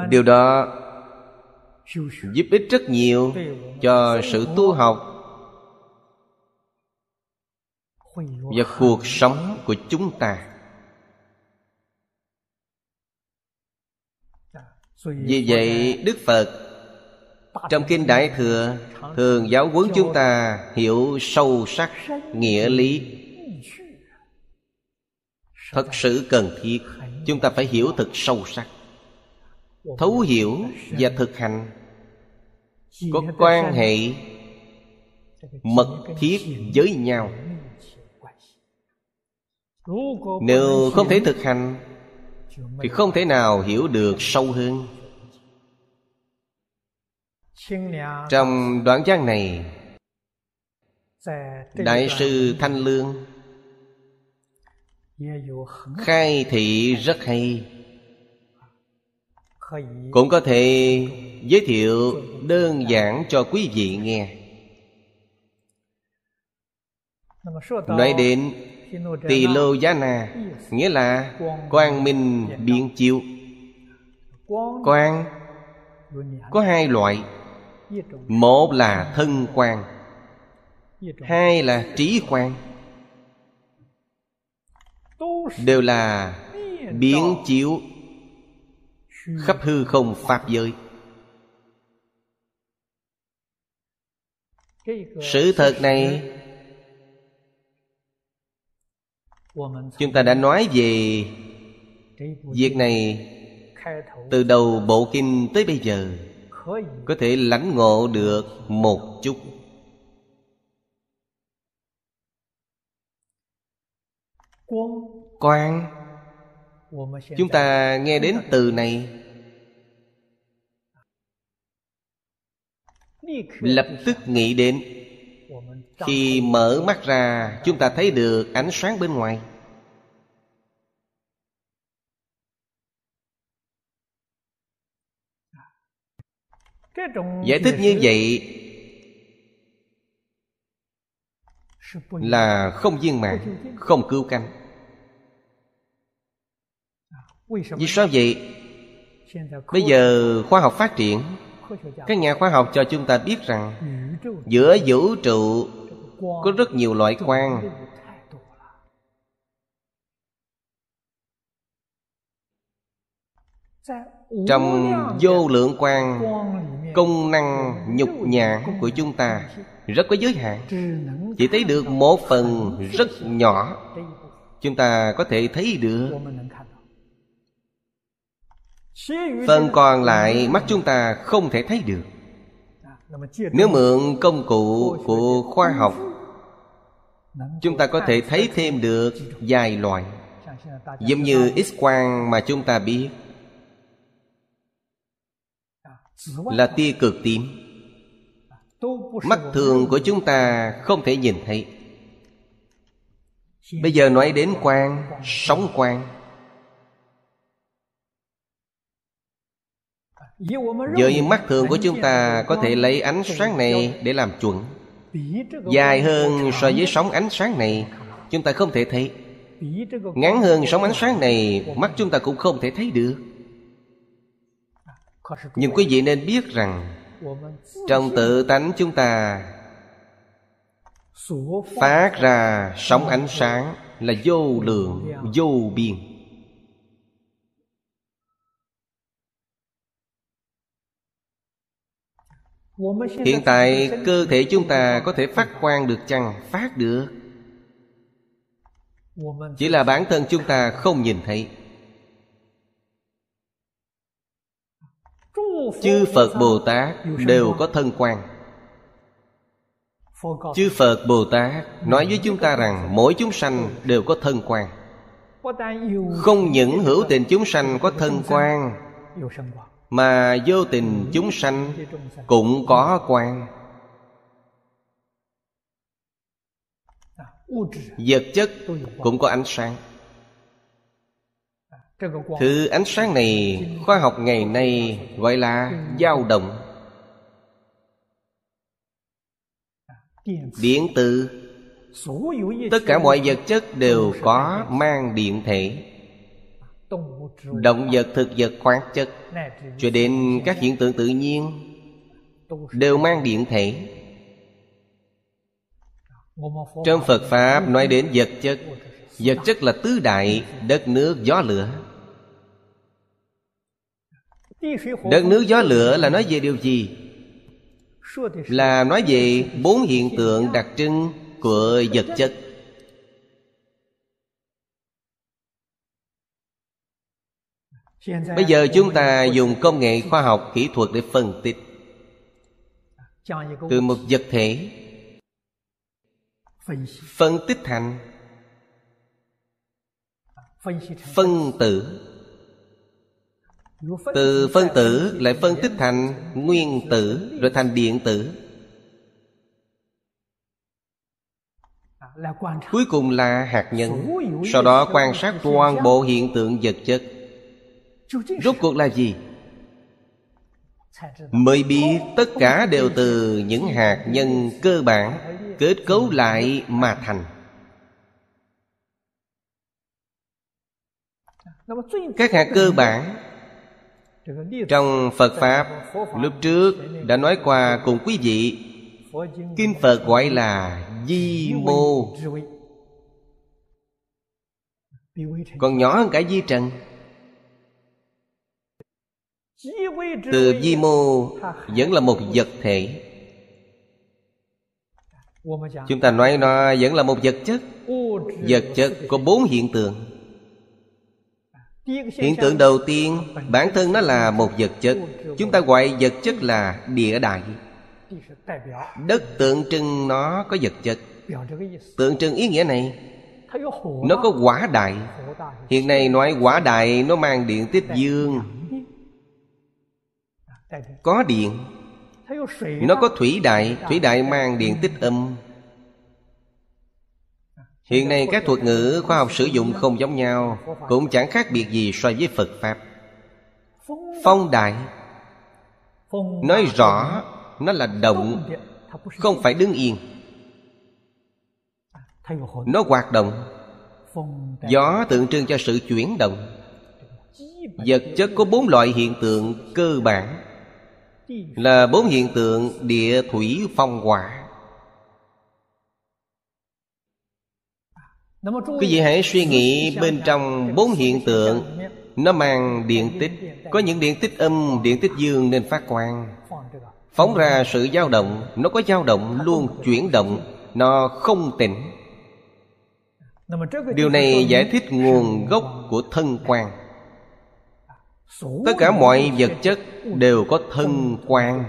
[SPEAKER 2] Điều đó giúp ích rất nhiều cho sự tu học và cuộc sống của chúng ta. Vì vậy đức phật trong kinh đại thừa thường giáo huấn chúng ta hiểu sâu sắc nghĩa lý. Thật sự cần thiết chúng ta phải hiểu thật sâu sắc thấu hiểu và thực hành. Có quan hệ mật thiết với nhau. Nếu không thể thực hành thì không thể nào hiểu được sâu hơn. Trong đoạn văn này, đại sư thanh lương khai thị rất hay. Cũng có thể giới thiệu đơn giản cho quý vị nghe. Nói đến tỳ lô giá na, nghĩa là quang minh biện chiếu. Quang có hai loại. Một là thân quan hai là trí quan đều là biến chiếu khắp hư không pháp giới. Sự thật này chúng ta đã nói về việc này từ đầu bộ kinh tới bây giờ. Có thể lãnh ngộ được một chút. Quan chúng ta nghe đến từ này. Lập tức nghĩ đến khi mở mắt ra, chúng ta thấy được ánh sáng bên ngoài. Giải thích như vậy là không viên mạng không cứu cánh. Vì sao vậy? Bây giờ khoa học phát triển. Các nhà khoa học cho chúng ta biết rằng, giữa vũ trụ có rất nhiều loại quang trong vô lượng quang công năng nhục nhãn của chúng ta rất có giới hạn. Chỉ thấy được một phần rất nhỏ. Chúng ta có thể thấy được. Phần còn lại mắt chúng ta không thể thấy được. Nếu mượn công cụ của khoa học chúng ta có thể thấy thêm được vài loại giống như x quang mà chúng ta biết. Là tia cực tím. Mắt thường của chúng ta không thể nhìn thấy. Bây giờ nói đến quang sóng quang. Với mắt thường của chúng ta có thể lấy ánh sáng này để làm chuẩn dài hơn so với sóng ánh sáng này chúng ta không thể thấy. Ngắn hơn sóng ánh sáng này mắt chúng ta cũng không thể thấy được. Nhưng quý vị nên biết rằng trong tự tánh chúng ta phát ra sóng ánh sáng là vô lượng. vô biên hiện tại cơ thể chúng ta có thể phát quang được chăng? Phát được. Chỉ là bản thân chúng ta không nhìn thấy. Chư phật bồ tát đều có thân quan chư phật bồ tát nói với chúng ta rằng mỗi chúng sanh đều có thân quan không những hữu tình chúng sanh có thân quan mà vô tình chúng sanh cũng có quan. Vật chất cũng có ánh sáng. Thứ ánh sáng này Khoa học ngày nay gọi là dao động. Điện tử. Tất cả mọi vật chất đều có mang điện thể. Động vật, thực vật, khoáng chất. Cho đến các hiện tượng tự nhiên Đều mang điện thể. Trong Phật Pháp nói đến vật chất. Vật chất là tứ đại Đất nước gió lửa. Đất nước gió lửa là nói về điều gì? Là nói về bốn hiện tượng đặc trưng của vật chất Bây giờ chúng ta dùng công nghệ khoa học kỹ thuật để phân tích. Từ một vật thể Phân tích thành Phân tử. Từ phân tử lại phân tích thành nguyên tử Rồi thành điện tử. Cuối cùng là hạt nhân. Sau đó quan sát toàn bộ hiện tượng vật chất Rốt cuộc là gì? Mới biết tất cả đều từ những hạt nhân cơ bản Kết cấu lại mà thành. Các hạt cơ bản Trong Phật Pháp Lúc trước đã nói qua cùng quý vị. Kinh Phật gọi là di mô. Còn nhỏ hơn cả di trần từ vi mô vẫn là một vật thể. Chúng ta nói nó vẫn là một vật chất. Vật chất có bốn hiện tượng. Hiện tượng đầu tiên bản thân nó là một vật chất. Chúng ta gọi vật chất là địa đại. Đất tượng trưng nó có vật chất. Tượng trưng ý nghĩa này nó có quả đại. Hiện nay nói quả đại nó mang điện tích dương có điện. nó có thủy đại thủy đại mang điện tích âm. Hiện nay các thuật ngữ khoa học sử dụng không giống nhau cũng chẳng khác biệt gì so với phật pháp. Phong đại. Nói rõ nó là động không phải đứng yên. Nó hoạt động. Gió tượng trưng cho sự chuyển động. Vật chất có bốn loại hiện tượng cơ bản là bốn hiện tượng địa thủy phong hỏa. Quý vị hãy suy nghĩ bên trong bốn hiện tượng. Nó mang điện tích. Có những điện tích âm, điện tích dương nên phát quang. Phóng ra sự dao động. Nó có dao động luôn chuyển động. Nó không tỉnh. Điều này giải thích nguồn gốc của thân quan tất cả mọi vật chất đều có thân quan.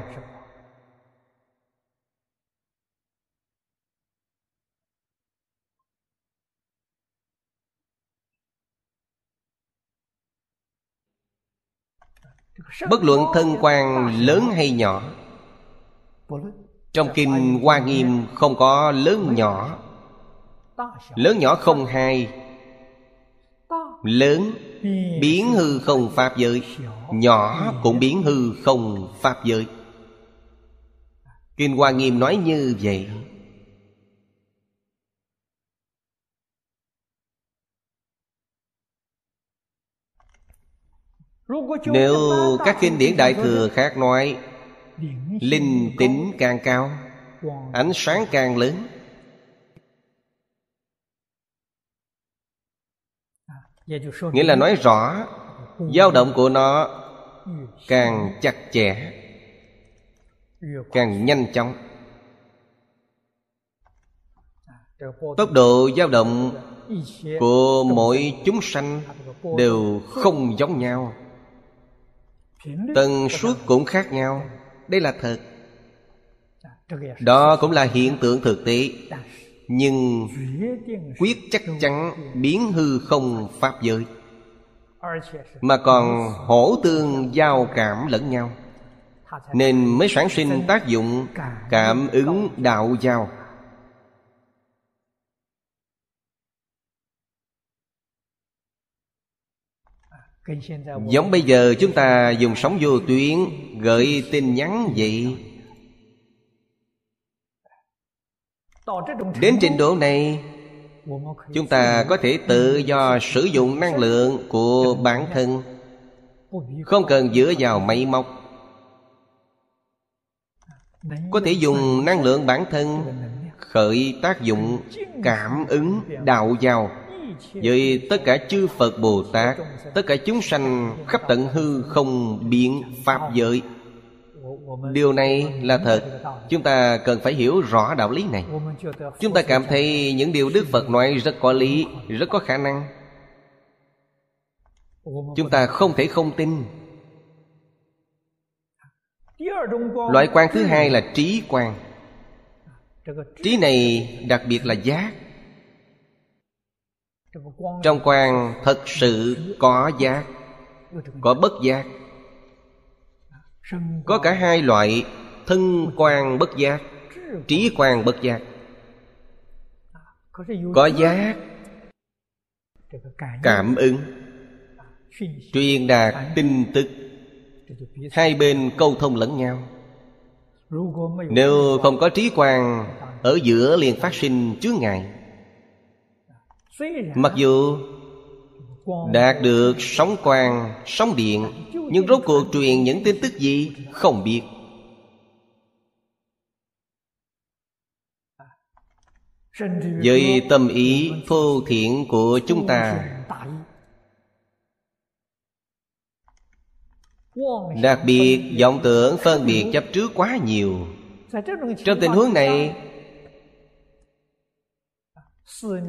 [SPEAKER 2] Bất luận thân quan lớn hay nhỏ, trong kinh hoa nghiêm không có lớn nhỏ. Lớn nhỏ không hai lớn biến hư không pháp giới. Nhỏ cũng biến hư không pháp giới. Kinh hoa nghiêm nói như vậy. Nếu các kinh điển đại thừa khác nói linh tính càng cao ánh sáng càng lớn nghĩa là nói rõ dao động của nó càng chặt chẽ càng nhanh chóng. Tốc độ dao động của mỗi chúng sanh đều không giống nhau. Tần suất cũng khác nhau. Đây là thật. Đó cũng là hiện tượng thực tế nhưng quyết chắc chắn biến hư không pháp giới, mà còn hỗ tương giao cảm lẫn nhau, nên mới sản sinh tác dụng cảm ứng đạo giao. Giống bây giờ chúng ta dùng sóng vô tuyến Gửi tin nhắn vậy. Đến trình độ này Chúng ta có thể tự do sử dụng năng lượng của bản thân. Không cần dựa vào máy móc. Có thể dùng năng lượng bản thân Khởi tác dụng cảm ứng đạo giao. Với tất cả chư Phật Bồ Tát Tất cả chúng sanh khắp tận hư không biện Pháp giới Điều này là thật. Chúng ta cần phải hiểu rõ đạo lý này. Chúng ta cảm thấy những điều Đức Phật nói rất có lý Rất có khả năng. Chúng ta không thể không tin. Loại quan thứ hai là trí quan. Trí này đặc biệt là giác. Trong quan thật sự có giác có bất giác có cả hai loại thân quan bất giác trí quan bất giác. Có giác cảm ứng truyền đạt tin tức. Hai bên câu thông lẫn nhau. Nếu không có trí quan ở giữa liền phát sinh chướng ngại. Mặc dù đạt được sóng quang, sóng điện nhưng rốt cuộc truyền những tin tức gì, không biết. Với tâm ý phô thiện của chúng ta, Đặc biệt vọng tưởng phân biệt chấp trước quá nhiều. Trong tình huống này,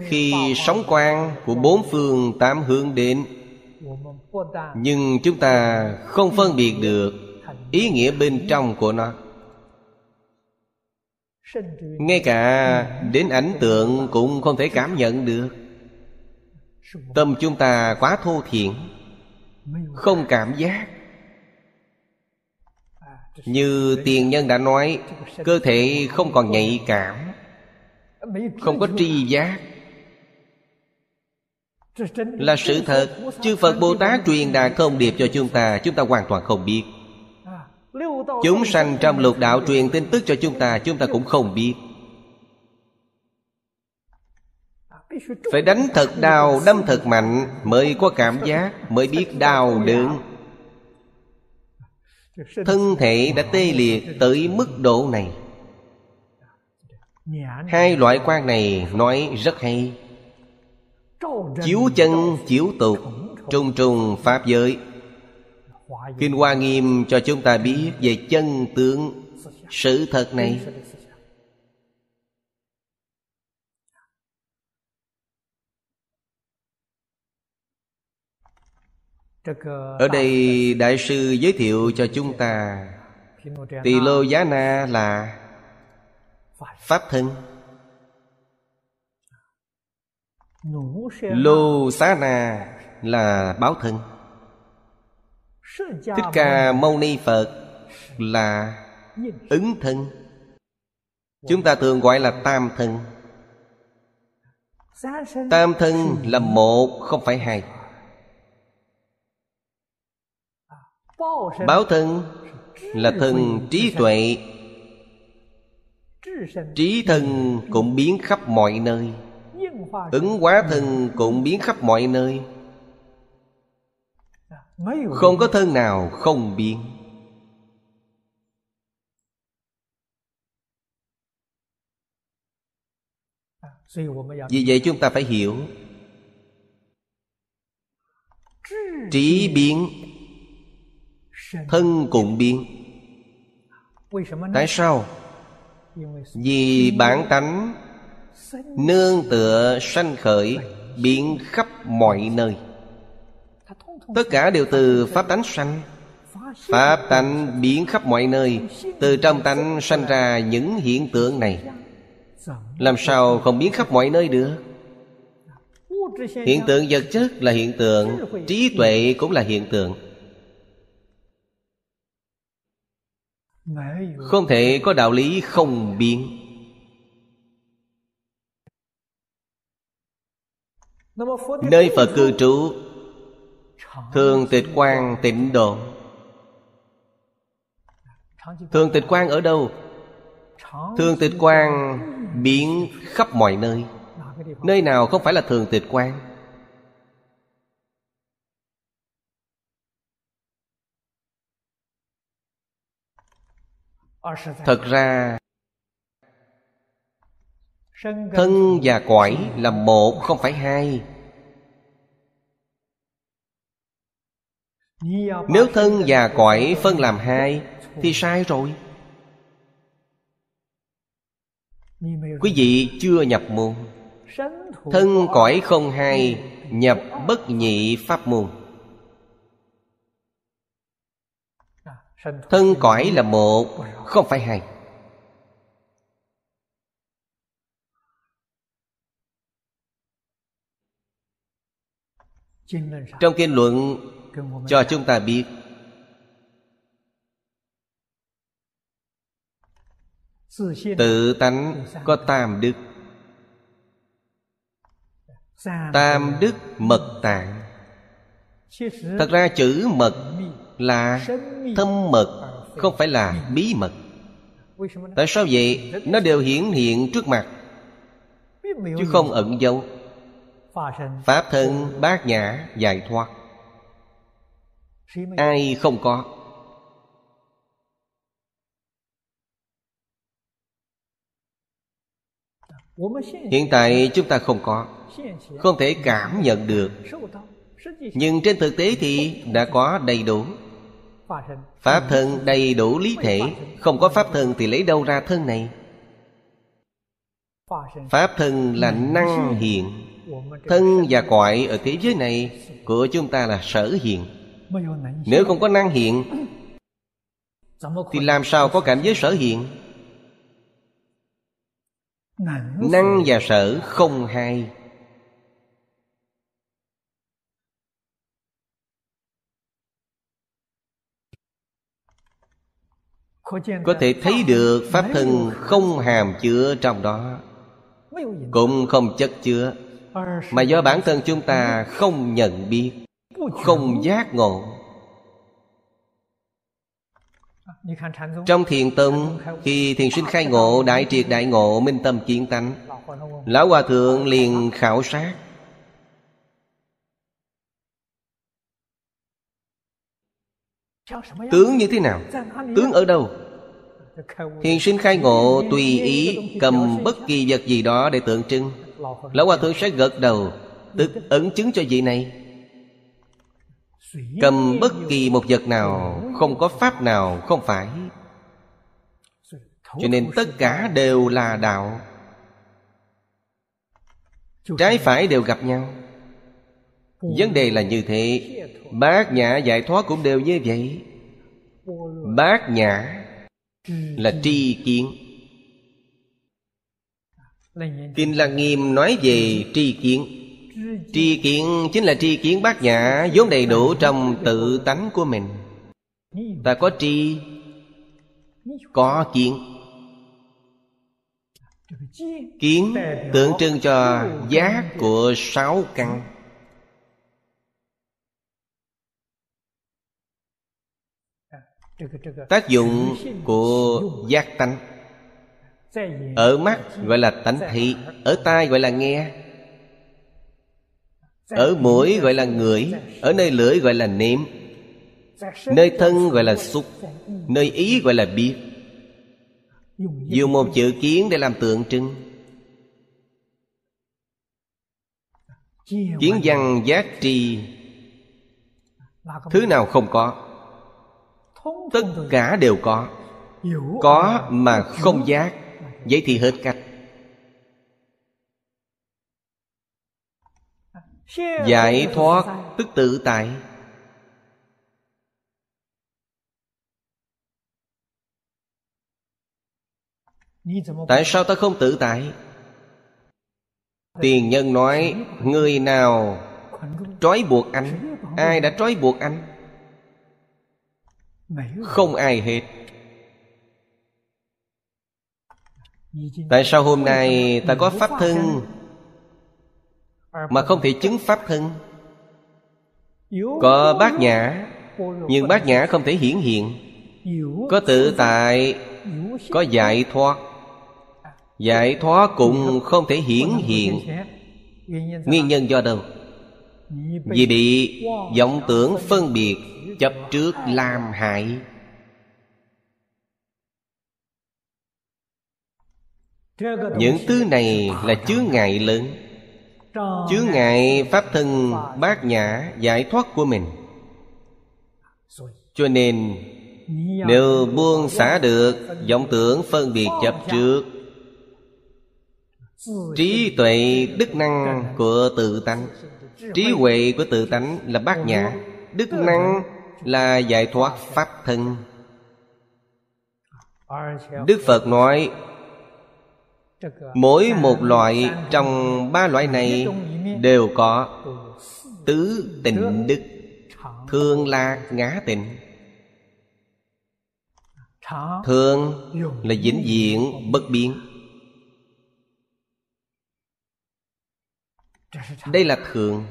[SPEAKER 2] khi sóng quang của bốn phương tám hướng đến nhưng chúng ta không phân biệt được ý nghĩa bên trong của nó. Ngay cả đến ảnh tượng cũng không thể cảm nhận được. Tâm chúng ta quá thô thiện không cảm giác. Như tiền nhân đã nói, cơ thể không còn nhạy cảm, không có tri giác là sự thật, chư phật bồ tát truyền đạt thông điệp cho chúng ta chúng ta hoàn toàn không biết. Chúng sanh trong lục đạo truyền tin tức cho chúng ta chúng ta cũng không biết. Phải đánh thật đau, đâm thật mạnh mới có cảm giác, mới biết đau đớn. Thân thể đã tê liệt tới mức độ này. Hai loại quan này nói rất hay. Chiếu chân chiếu tục Trung trùng Pháp giới. Kinh Hoa Nghiêm cho chúng ta biết Về chân tướng Sự thật này. Ở đây Đại sư giới thiệu cho chúng ta Tỳ lô giá na là Pháp thân Lô Xá Na là báo thân. Thích Ca Mâu Ni Phật là ứng thân. Chúng ta thường gọi là tam thân. Tam thân là một không phải hai. Báo thân là thân trí tuệ. Trí thân cũng biến khắp mọi nơi Ứng hóa thân cũng biến khắp mọi nơi. Không có thân nào không biến. Vì vậy chúng ta phải hiểu. Trí biến Thân cũng biến. Tại sao? Vì bản tánh Nương tựa sanh khởi Biến khắp mọi nơi. Tất cả đều từ Pháp tánh sanh. Pháp tánh biến khắp mọi nơi, Từ trong tánh sanh ra những hiện tượng này. Làm sao không biến khắp mọi nơi được? Hiện tượng vật chất là hiện tượng, Trí tuệ cũng là hiện tượng. Không thể có đạo lý không biến. Nơi Phật cư trú, thường tịch quan tịnh độ. Thường tịch quan ở đâu? Thường tịch quan biến khắp mọi nơi. Nơi nào không phải là thường tịch quan thật ra thân và cõi là một không phải hai. Nếu thân và cõi phân làm hai thì sai rồi. Quý vị chưa nhập môn. Thân cõi không hai nhập bất nhị pháp môn. Thân cõi là một không phải hai trong kinh luận cho chúng ta biết. Tự tánh có tam đức. Tam đức mật tạng. Thật ra chữ mật là thâm mật không phải là bí mật. Tại sao vậy? nó đều hiển hiện trước mặt chứ không ẩn dấu pháp thân, bát nhã, giải thoát. Ai không có? Hiện tại chúng ta không có. Không thể cảm nhận được. Nhưng trên thực tế thì đã có đầy đủ. Pháp thân đầy đủ lý thể. Không có pháp thân thì lấy đâu ra thân này? Pháp thân là năng hiện thân và cõi ở thế giới này, của chúng ta là sở hiện. Nếu không có năng hiện, thì làm sao có cảnh giới sở hiện? Năng và sở không hai. Có thể thấy được pháp thân không hàm chứa trong đó, cũng không chất chứa mà do bản thân chúng ta không nhận biết, không giác ngộ. Trong thiền tông, khi thiền sinh khai ngộ, đại triệt đại ngộ, minh tâm kiến tánh, lão hòa thượng liền khảo sát. Tướng như thế nào? Tướng ở đâu? Thiền sinh khai ngộ tùy ý cầm bất kỳ vật gì đó để tượng trưng lão hòa thượng sẽ gật đầu, tức ấn chứng cho vị này. Cầm bất kỳ một vật nào, không có pháp nào, không phải. Cho nên tất cả đều là đạo. Trái phải đều gặp nhau. Vấn đề là như thế. Bát nhã giải thoát cũng đều như vậy. Bát nhã là tri kiến kinh lăng nghiêm nói về tri kiến. Tri kiến chính là tri kiến bát nhã, vốn đầy đủ trong tự tánh của mình. Ta có tri, có kiến. Kiến tượng trưng cho giác của sáu căn. Tác dụng của giác tánh ở mắt gọi là tánh thị ở tai gọi là nghe. Ở mũi gọi là ngửi ở nơi lưỡi gọi là nếm. Nơi thân gọi là xúc nơi ý gọi là biết. Dùng một chữ kiến để làm tượng trưng. Kiến văn giác tri thứ nào không có. Tất cả đều có. có mà không giác vậy thì hết cách. Giải thoát tức tự tại. Tại sao ta không tự tại? Tiền nhân nói, người nào trói buộc anh, ai đã trói buộc anh? Không ai hết. Tại sao hôm nay ta có pháp thân mà không thể chứng pháp thân? Có bát nhã Nhưng bát nhã không thể hiển hiện. Có tự tại Có giải thoát. Giải thoát cũng không thể hiển hiện. Nguyên nhân do đâu? Vì bị vọng tưởng phân biệt Chấp trước làm hại Những thứ này là chướng ngại lớn. Chướng ngại pháp thân bát nhã giải thoát của mình. Cho nên, Nếu buông xả được vọng tưởng phân biệt chấp trước, Trí tuệ đức năng của tự tánh, Trí huệ của tự tánh là bát nhã, Đức năng là giải thoát pháp thân. Đức Phật nói Mỗi một loại trong ba loại này Đều có Tứ tịnh đức, Thương là ngã tịnh Thương là vĩnh diện bất biến. Đây là thường.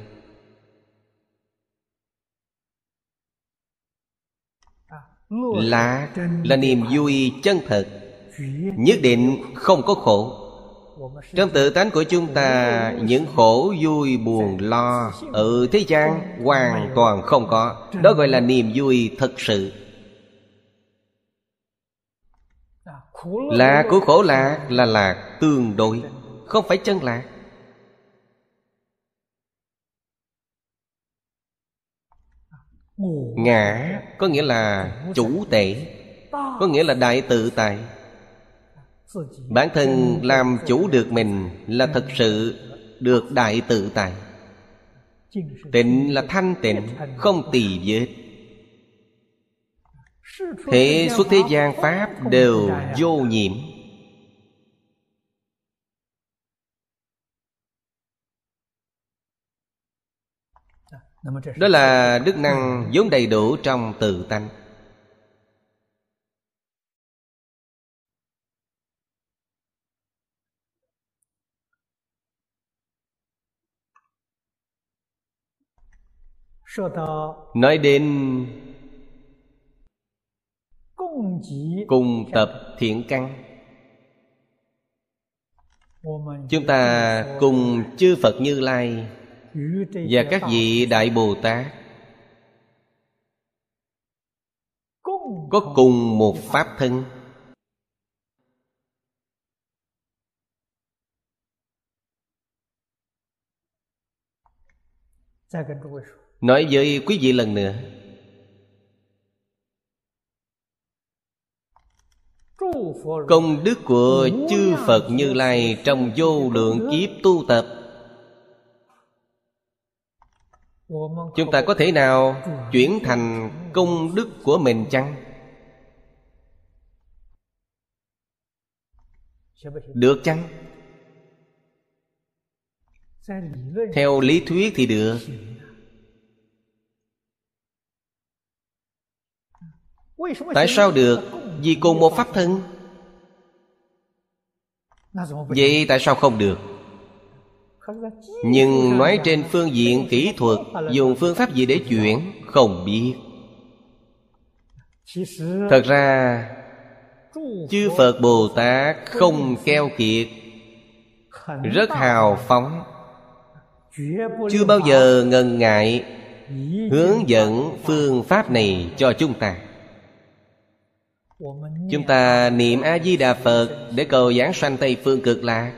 [SPEAKER 2] Lạc là niềm vui chân thật, Nhất định không có khổ. Trong tự tánh của chúng ta, Những khổ, vui, buồn, lo Ở thế gian hoàn toàn không có. Đó gọi là niềm vui thật sự. Lạc của khổ lạc là lạc tương đối, Không phải chân lạc Ngã có nghĩa là chủ tể, Có nghĩa là đại tự tại. Bản thân làm chủ được mình Là thật sự được đại tự tại. Tịnh là thanh tịnh, Không tỳ vết. Thế xuất thế gian Pháp đều vô nhiễm. Đó là đức năng vốn đầy đủ trong tự tánh. Nói đến Cùng tập thiện căn. Chúng ta cùng chư Phật Như Lai và các vị đại bồ tát có cùng một pháp thân nói với quý vị lần nữa. Công đức của chư phật như lai trong vô lượng kiếp tu tập. Chúng ta có thể nào chuyển thành công đức của mình chăng? Được chăng? Theo lý thuyết thì được. Tại sao được vì cùng một pháp thân? Vậy tại sao không được? Nhưng nói trên phương diện kỹ thuật dùng phương pháp gì để chuyển không biết. Thật ra chư phật bồ tát không keo kiệt rất hào phóng. Chưa bao giờ ngần ngại hướng dẫn phương pháp này cho chúng ta chúng ta niệm a di đà phật để cầu giảng sanh tây phương cực lạc.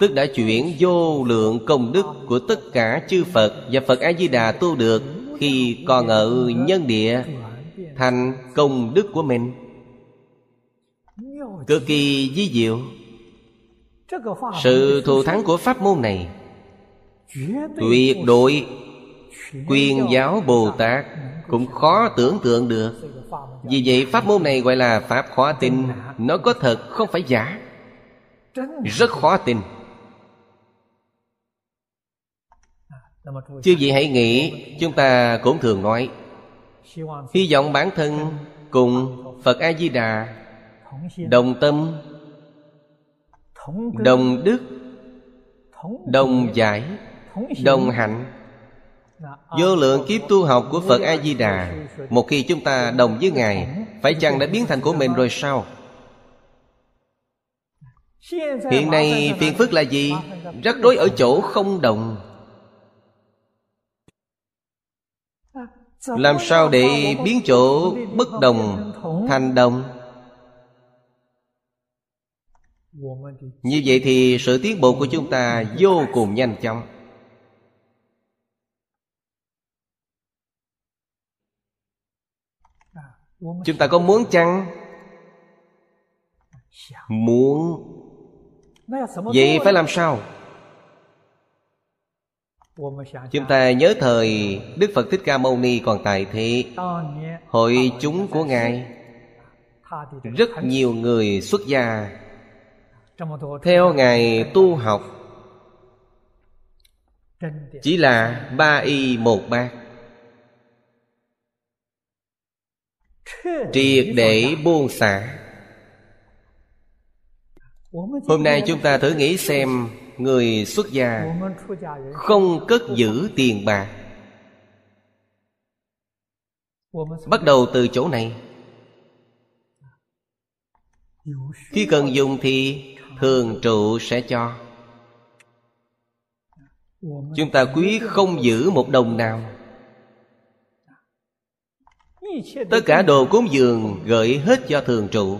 [SPEAKER 2] Tức đã chuyển vô lượng công đức của tất cả chư phật và phật a di đà tu được khi còn ở nhân địa thành công đức của mình. Cực kỳ di diệu. Sự thù thắng của pháp môn này. Tuyệt đội, quyền giáo bồ tát cũng khó tưởng tượng được. Vì vậy, pháp môn này gọi là pháp khó tin. Nó có thật, không phải giả. Rất khó tin. Chư vị hãy nghĩ, Chúng ta cũng thường nói, Hy vọng bản thân Cùng Phật A-di-đà, Đồng tâm, Đồng đức, Đồng giải, Đồng hạnh Vô lượng kiếp tu học của Phật A-di-đà, Một khi chúng ta đồng với Ngài, Phải chăng đã biến thành của mình rồi sao? Hiện nay phiền phức là gì? Rắc rối ở chỗ không đồng Làm sao để biến chỗ bất đồng thành đồng Như vậy thì sự tiến bộ của chúng ta vô cùng nhanh chóng Chúng ta có muốn chăng? Muốn. Vậy phải làm sao? Chúng ta nhớ thời Đức Phật Thích Ca Mâu Ni còn tại thế. Hội chúng của Ngài. Rất nhiều người xuất gia. Theo Ngài tu học Chỉ là ba y một bát Triệt để buông xả. Hôm nay chúng ta thử nghĩ xem Người xuất gia Không cất giữ tiền bạc. Bắt đầu từ chỗ này. Khi cần dùng thì Thường trụ sẽ cho. Chúng ta quý không giữ một đồng nào. Tất cả đồ cúng dường gửi hết cho thường trụ.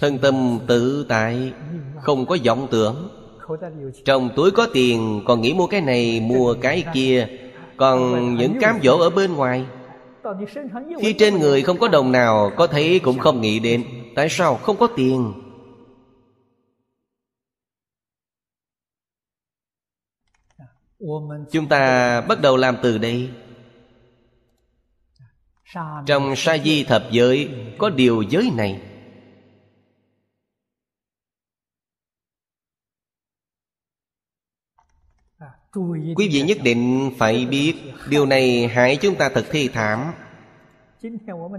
[SPEAKER 2] Thân tâm tự tại Không có vọng tưởng. Trong túi có tiền Còn nghĩ mua cái này mua cái kia. Còn những cám dỗ ở bên ngoài Khi trên người không có đồng nào Có thấy cũng không nghĩ đến. Tại sao không có tiền Chúng ta bắt đầu làm từ đây. Trong sa di thập giới, Có điều giới này. Quý vị nhất định phải biết, Điều này hại chúng ta thật thi thảm.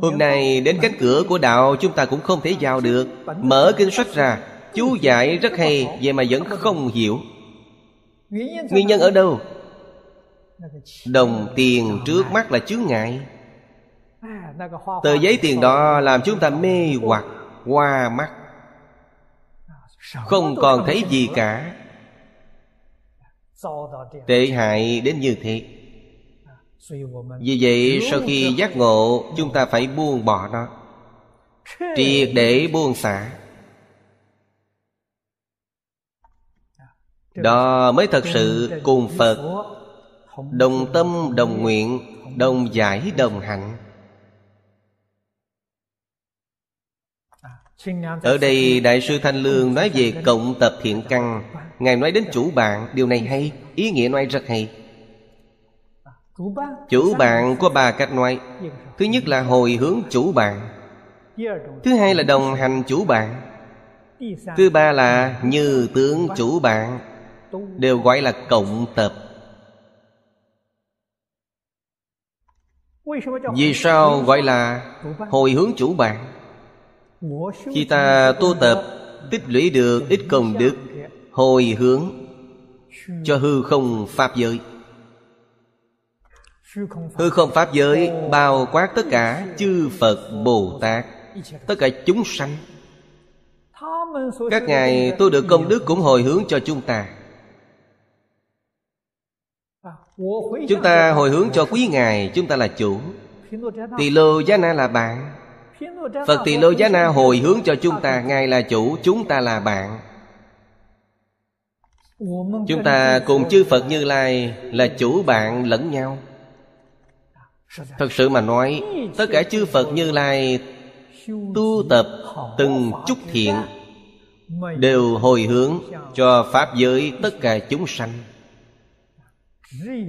[SPEAKER 2] Hôm nay đến cánh cửa của đạo, Chúng ta cũng không thể vào được. Mở kinh sách ra. Chú giải rất hay, Vậy mà vẫn không hiểu. Nguyên nhân ở đâu? Đồng tiền trước mắt là chướng ngại. Tờ giấy tiền đó làm chúng ta mê hoặc Qua mắt. Không còn thấy gì cả. Tệ hại đến như thế Vì vậy sau khi giác ngộ Chúng ta phải buông bỏ nó. Triệt để buông xả Đó mới thật sự cùng Phật. Đồng tâm, đồng nguyện, Đồng giải, đồng hạnh. Ở đây Đại sư Thanh Lương nói về cộng tập thiện căn. Ngài nói đến chủ bạn, Điều này hay, Ý nghĩa nói rất hay. Chủ bạn có ba cách nói, Thứ nhất là hồi hướng chủ bạn, Thứ hai là đồng hành chủ bạn, Thứ ba là như tướng chủ bạn. Đều gọi là cộng tập Vì sao gọi là hồi hướng chủ bạn Khi ta tu tập, Tích lũy được, ít công đức, Hồi hướng, Cho hư không Pháp giới. Hư không Pháp giới Bao quát tất cả chư Phật, Bồ Tát, Tất cả chúng sanh. Các ngài tôi được công đức cũng hồi hướng cho chúng ta. Chúng ta hồi hướng cho quý ngài, Chúng ta là chủ. Tỳ lô giá na là bạn. Phật tỳ lô giá na hồi hướng cho chúng ta, Ngài là chủ, Chúng ta là bạn. Chúng ta cùng chư Phật Như Lai Là chủ bạn lẫn nhau. Thật sự mà nói, Tất cả chư Phật Như Lai Tu tập từng chút thiện Đều hồi hướng cho Pháp giới tất cả chúng sanh.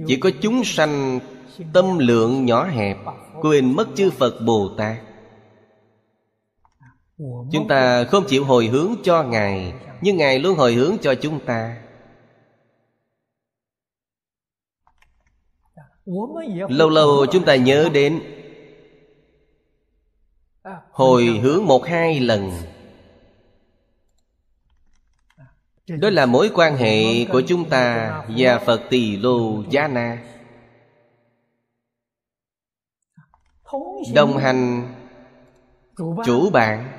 [SPEAKER 2] Chỉ có chúng sanh Tâm lượng nhỏ hẹp, Quên mất chư Phật Bồ Tát. Chúng ta không chịu hồi hướng cho Ngài, Nhưng Ngài luôn hồi hướng cho chúng ta. Lâu lâu chúng ta nhớ đến Hồi hướng một hai lần. Đó là mối quan hệ của chúng ta và phật tỳ lô giá na. Đồng hành chủ bạn.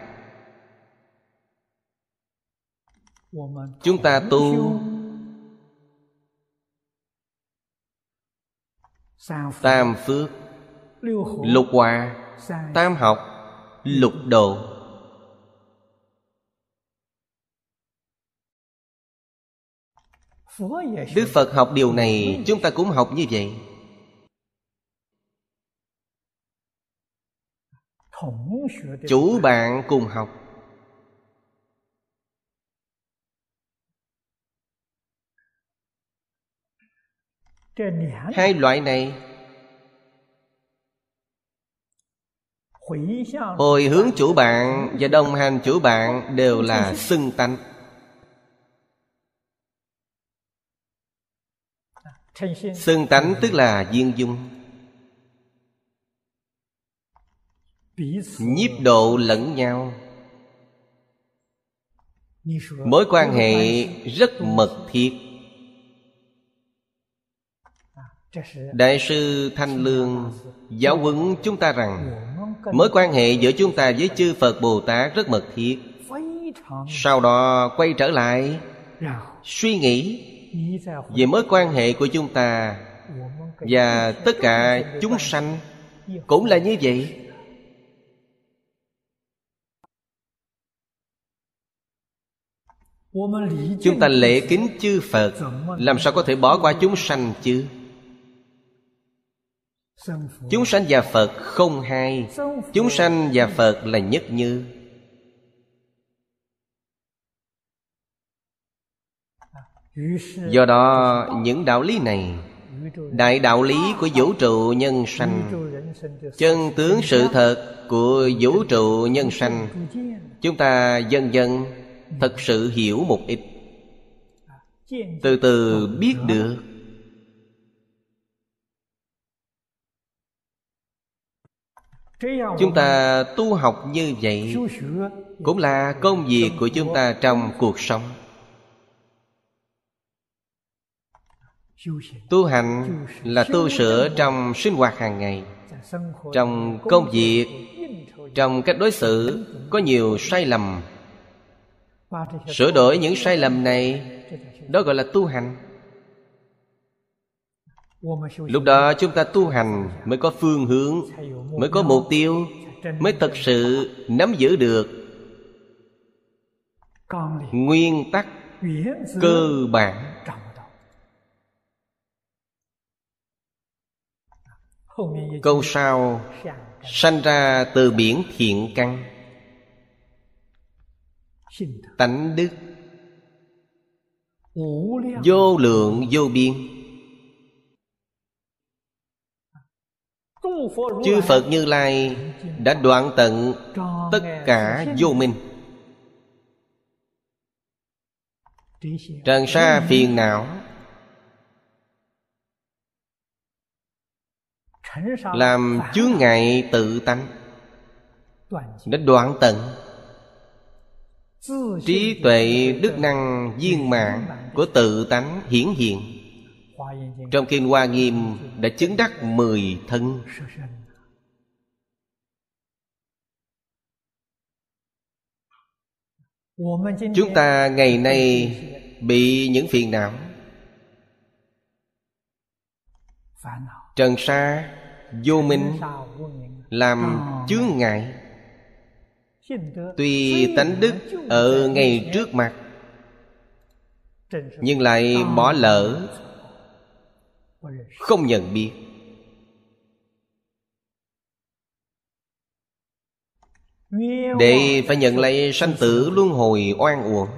[SPEAKER 2] Chúng ta tu tam phước, lục hòa, tam học, lục độ. Đức phật học điều này chúng ta cũng học như vậy. Chủ bạn cùng học. Hai loại này hồi hướng chủ bạn và đồng hành chủ bạn đều là xưng tánh xưng tánh tức là viên dung. Nhiếp độ lẫn nhau. Mối quan hệ rất mật thiết. Đại sư thanh lương giáo huấn chúng ta rằng mối quan hệ giữa chúng ta với chư phật bồ tát rất mật thiết. Sau đó quay trở lại suy nghĩ về mối quan hệ của chúng ta và tất cả chúng sanh cũng là như vậy. Chúng ta lễ kính chư phật làm sao có thể bỏ qua chúng sanh chứ? Chúng sanh và phật không hai chúng sanh và phật là nhất như do đó, những đạo lý này, đại đạo lý của vũ trụ nhân sanh, chân tướng sự thật của vũ trụ nhân sanh, chúng ta dần dần thật sự hiểu một ít. Từ từ biết được. Chúng ta tu học như vậy cũng là công việc của chúng ta trong cuộc sống. Tu hành là tu sửa trong sinh hoạt hàng ngày. Trong công việc, trong cách đối xử, có nhiều sai lầm. Sửa đổi những sai lầm này, đó gọi là tu hành. Lúc đó chúng ta tu hành mới có phương hướng, mới có mục tiêu, mới thật sự nắm giữ được nguyên tắc cơ bản. Câu sau, sanh ra từ biển thiện căn. Tánh đức. Vô lượng, vô biên. Chư phật như lai đã đoạn tận tất cả vô minh. Trần sa phiền não làm chướng ngại tự tánh. Đã đoạn tận. Trí tuệ đức năng viên mạng của tự tánh hiển hiện. Trong kinh hoa nghiêm đã chứng đắc mười thân. chúng ta ngày nay bị những phiền não. Trần sa vô minh làm chướng ngại. Tuy tánh đức ở ngay trước mặt, nhưng lại bỏ lỡ, không nhận biết. Để phải nhận lấy sanh tử luân hồi oan uổng.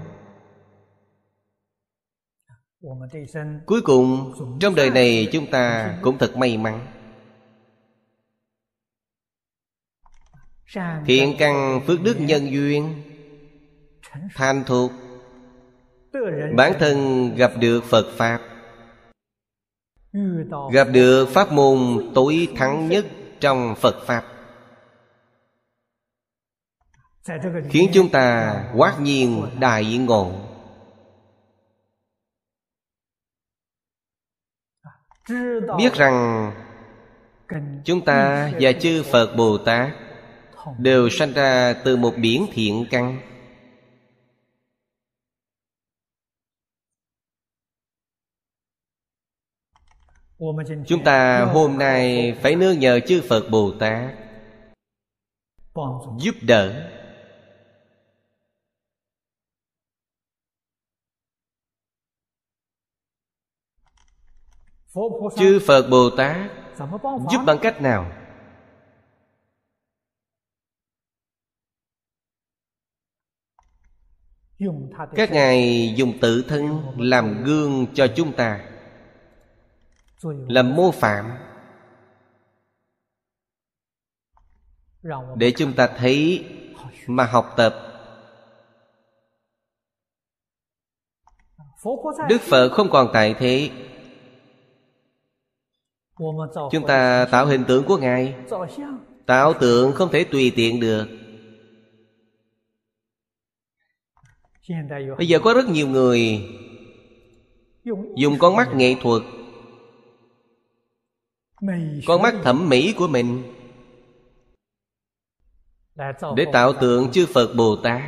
[SPEAKER 2] Cuối cùng, trong đời này chúng ta cũng thật may mắn. thiện căn phước đức nhân duyên thành thuộc bản thân gặp được phật pháp gặp được pháp môn tối thắng nhất trong phật pháp. Khiến chúng ta quát nhiên đại ngộ. Biết rằng chúng ta và chư phật bồ tát đều sanh ra từ một biển thiện căn. Chúng ta hôm nay phải nương nhờ chư phật bồ tát giúp đỡ. Chư phật bồ tát giúp bằng cách nào các ngài dùng tự thân làm gương cho chúng ta. Làm mô phạm. Để chúng ta thấy mà học tập. Đức phật không còn tại thế. Chúng ta tạo hình tượng của ngài. Tạo tượng không thể tùy tiện được bây giờ có rất nhiều người dùng con mắt nghệ thuật, con mắt thẩm mỹ của mình để tạo tượng chư phật bồ tát.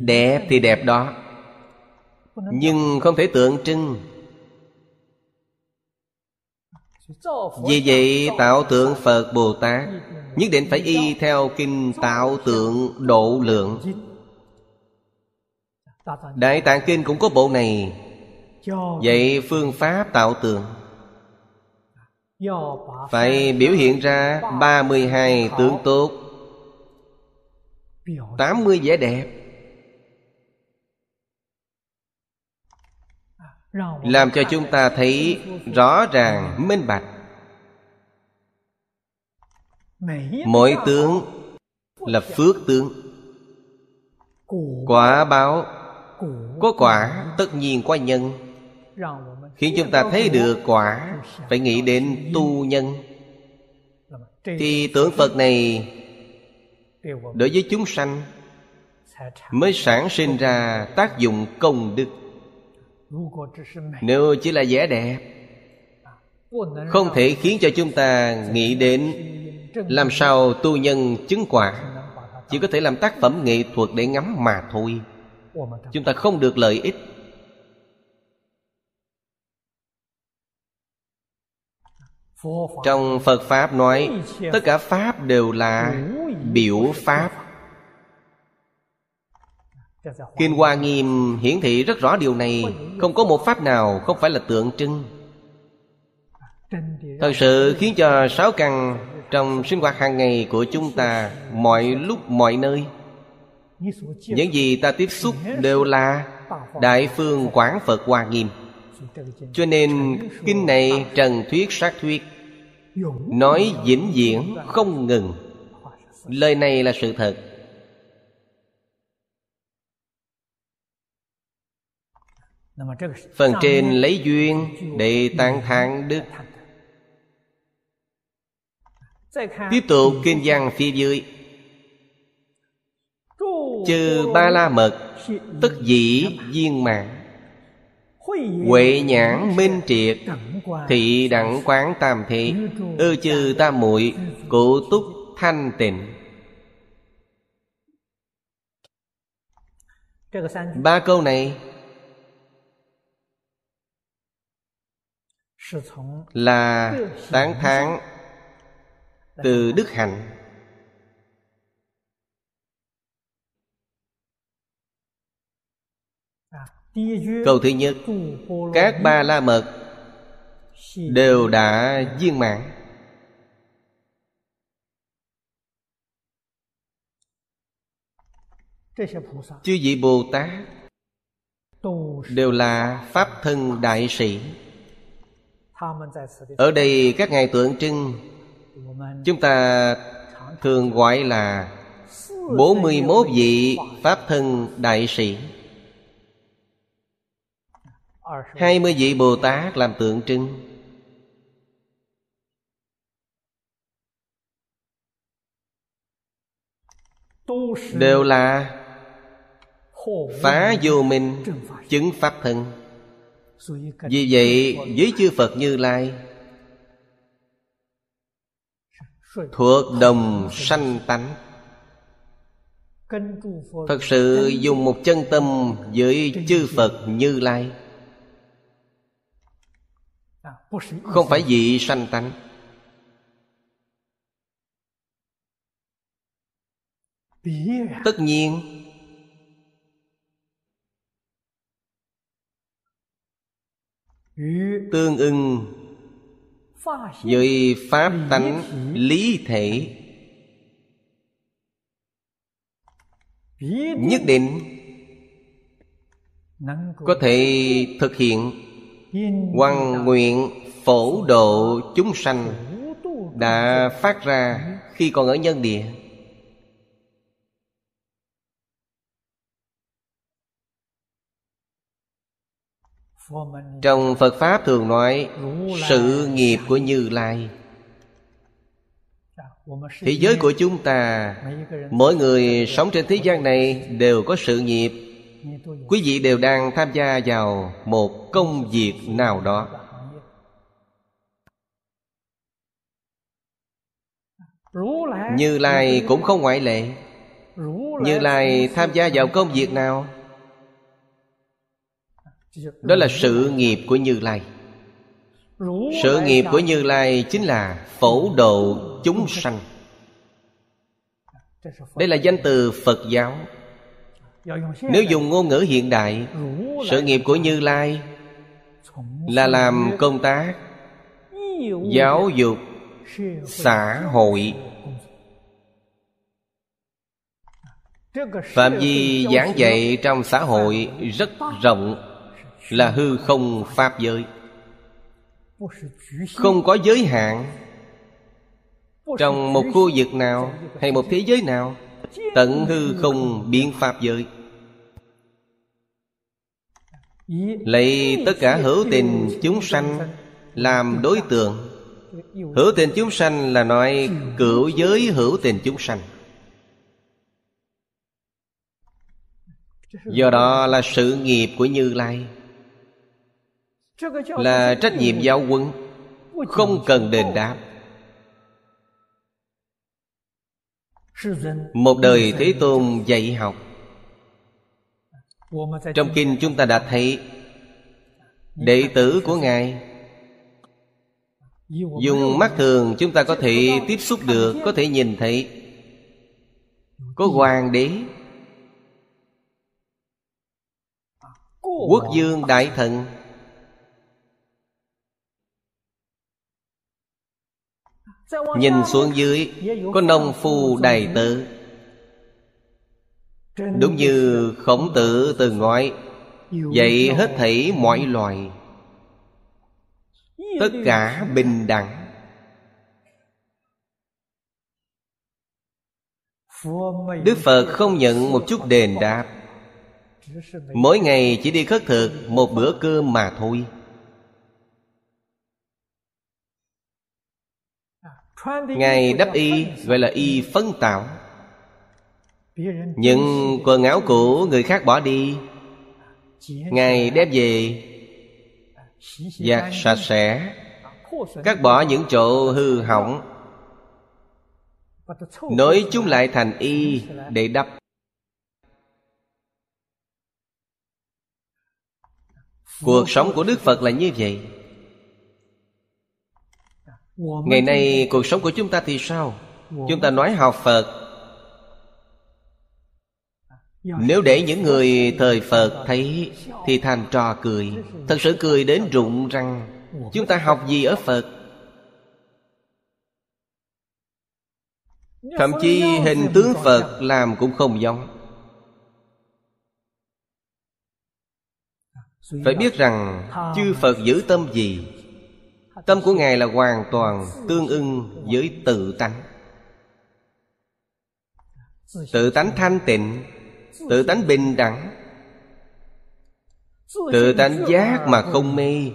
[SPEAKER 2] Đẹp thì đẹp đó, nhưng không thể tượng trưng vì vậy tạo tượng phật bồ tát nhất định phải y theo kinh tạo tượng độ lượng. Đại tạng kinh cũng có bộ này. Vậy phương pháp tạo tượng phải biểu hiện ra 32 tướng tốt 80 vẻ đẹp Làm cho chúng ta thấy rõ ràng, minh bạch. Mỗi tướng là phước tướng. Quả báo Có quả, tất nhiên có nhân. Khiến chúng ta thấy được quả, Phải nghĩ đến tu nhân. Thì tưởng Phật này Đối với chúng sanh Mới sản sinh ra tác dụng công đức. Nếu chỉ là vẻ đẹp Không thể khiến cho chúng ta nghĩ đến Làm sao tu nhân chứng quả. Chỉ có thể làm tác phẩm nghệ thuật để ngắm mà thôi. Chúng ta không được lợi ích. Trong phật pháp nói tất cả pháp đều là biểu pháp kinh hoa nghiêm hiển thị rất rõ điều này. Không có một pháp nào không phải là tượng trưng. Thật sự khiến cho sáu căn trong sinh hoạt hàng ngày của chúng ta mọi lúc, mọi nơi, những gì ta tiếp xúc đều là đại phương quán phật hoa nghiêm. Cho nên kinh này trần thuyết, sát thuyết, nói vĩnh viễn không ngừng. Lời này là sự thật. Phần trên lấy duyên để tán thán đức. Tiếp tục kinh văn phía dưới. Chư ba la mật tất dĩ viên mạng Huệ nhãn minh triệt Thị đẳng quán tam thị Ư chư tam muội Cụ túc thanh tịnh. Ba câu này Là tán thán Từ đức hạnh. Câu thứ nhất, Các ba la mật Đều đã viên mãn. Chư vị Bồ Tát Đều là Pháp thân đại sĩ. Ở đây các ngài tượng trưng, Chúng ta thường gọi là 41 vị Pháp thân đại sĩ. Hai mươi vị Bồ Tát làm tượng trưng. Đều là Phá vô minh, Chứng Pháp thân. Vì vậy với chư Phật Như Lai Thuộc đồng sanh tánh Thật sự dùng một chân tâm với chư Phật Như Lai. Không phải vị sanh tánh. Tất nhiên Tương ưng. Với pháp tánh lý thể. Nhất định có thể thực hiện Hoàng nguyện phổ độ chúng sanh Đã phát ra khi còn ở nhân địa. Trong Phật Pháp thường nói, Sự nghiệp của Như Lai. Thế giới của chúng ta, Mỗi người sống trên thế gian này Đều có sự nghiệp. Quý vị đều đang tham gia vào Một công việc nào đó. Như Lai cũng không ngoại lệ. Như Lai tham gia vào công việc nào? Đó là sự nghiệp của như lai. Sự nghiệp của như lai chính là phổ độ chúng sanh. Đây là danh từ phật giáo. Nếu dùng ngôn ngữ hiện đại sự nghiệp của như lai là làm công tác giáo dục xã hội. Phạm vi giảng dạy trong xã hội rất rộng là hư không pháp giới. Không có giới hạn trong một khu vực nào hay một thế giới nào tận hư không biến pháp giới. Lấy tất cả hữu tình chúng sanh làm đối tượng. Hữu tình chúng sanh là nói cửu giới hữu tình chúng sanh. Do đó là sự nghiệp của như lai là trách nhiệm giáo quân không cần đền đáp. Một đời thế tôn dạy học. Trong kinh chúng ta đã thấy đệ tử của ngài. Dùng mắt thường chúng ta có thể tiếp xúc được có thể nhìn thấy. Có hoàng đế quốc dương đại thần Nhìn xuống dưới, Có nông phu đầy tử Đúng như khổng tử từng nói, Vậy hết thảy mọi loài, Tất cả bình đẳng. Đức Phật không nhận một chút đền đáp. Mỗi ngày chỉ đi khất thực một bữa cơm mà thôi. Ngài đắp y gọi là y phân tạo. Những quần áo cũ người khác bỏ đi. Ngài đem về Giặt sạch sẽ, Cắt bỏ những chỗ hư hỏng. Nối chúng lại thành y để đắp. Cuộc sống của Đức Phật là như vậy ngày nay cuộc sống của chúng ta thì sao? Chúng ta nói học phật. Nếu để những người thời phật thấy thì thành trò cười. Thật sự cười đến rụng răng. chúng ta học gì ở phật? Thậm chí hình tướng phật làm cũng không giống. Phải biết rằng chư phật giữ tâm gì Tâm của Ngài là hoàn toàn tương ưng với tự tánh. Tự tánh thanh tịnh, Tự tánh bình đẳng. Tự tánh giác mà không mê.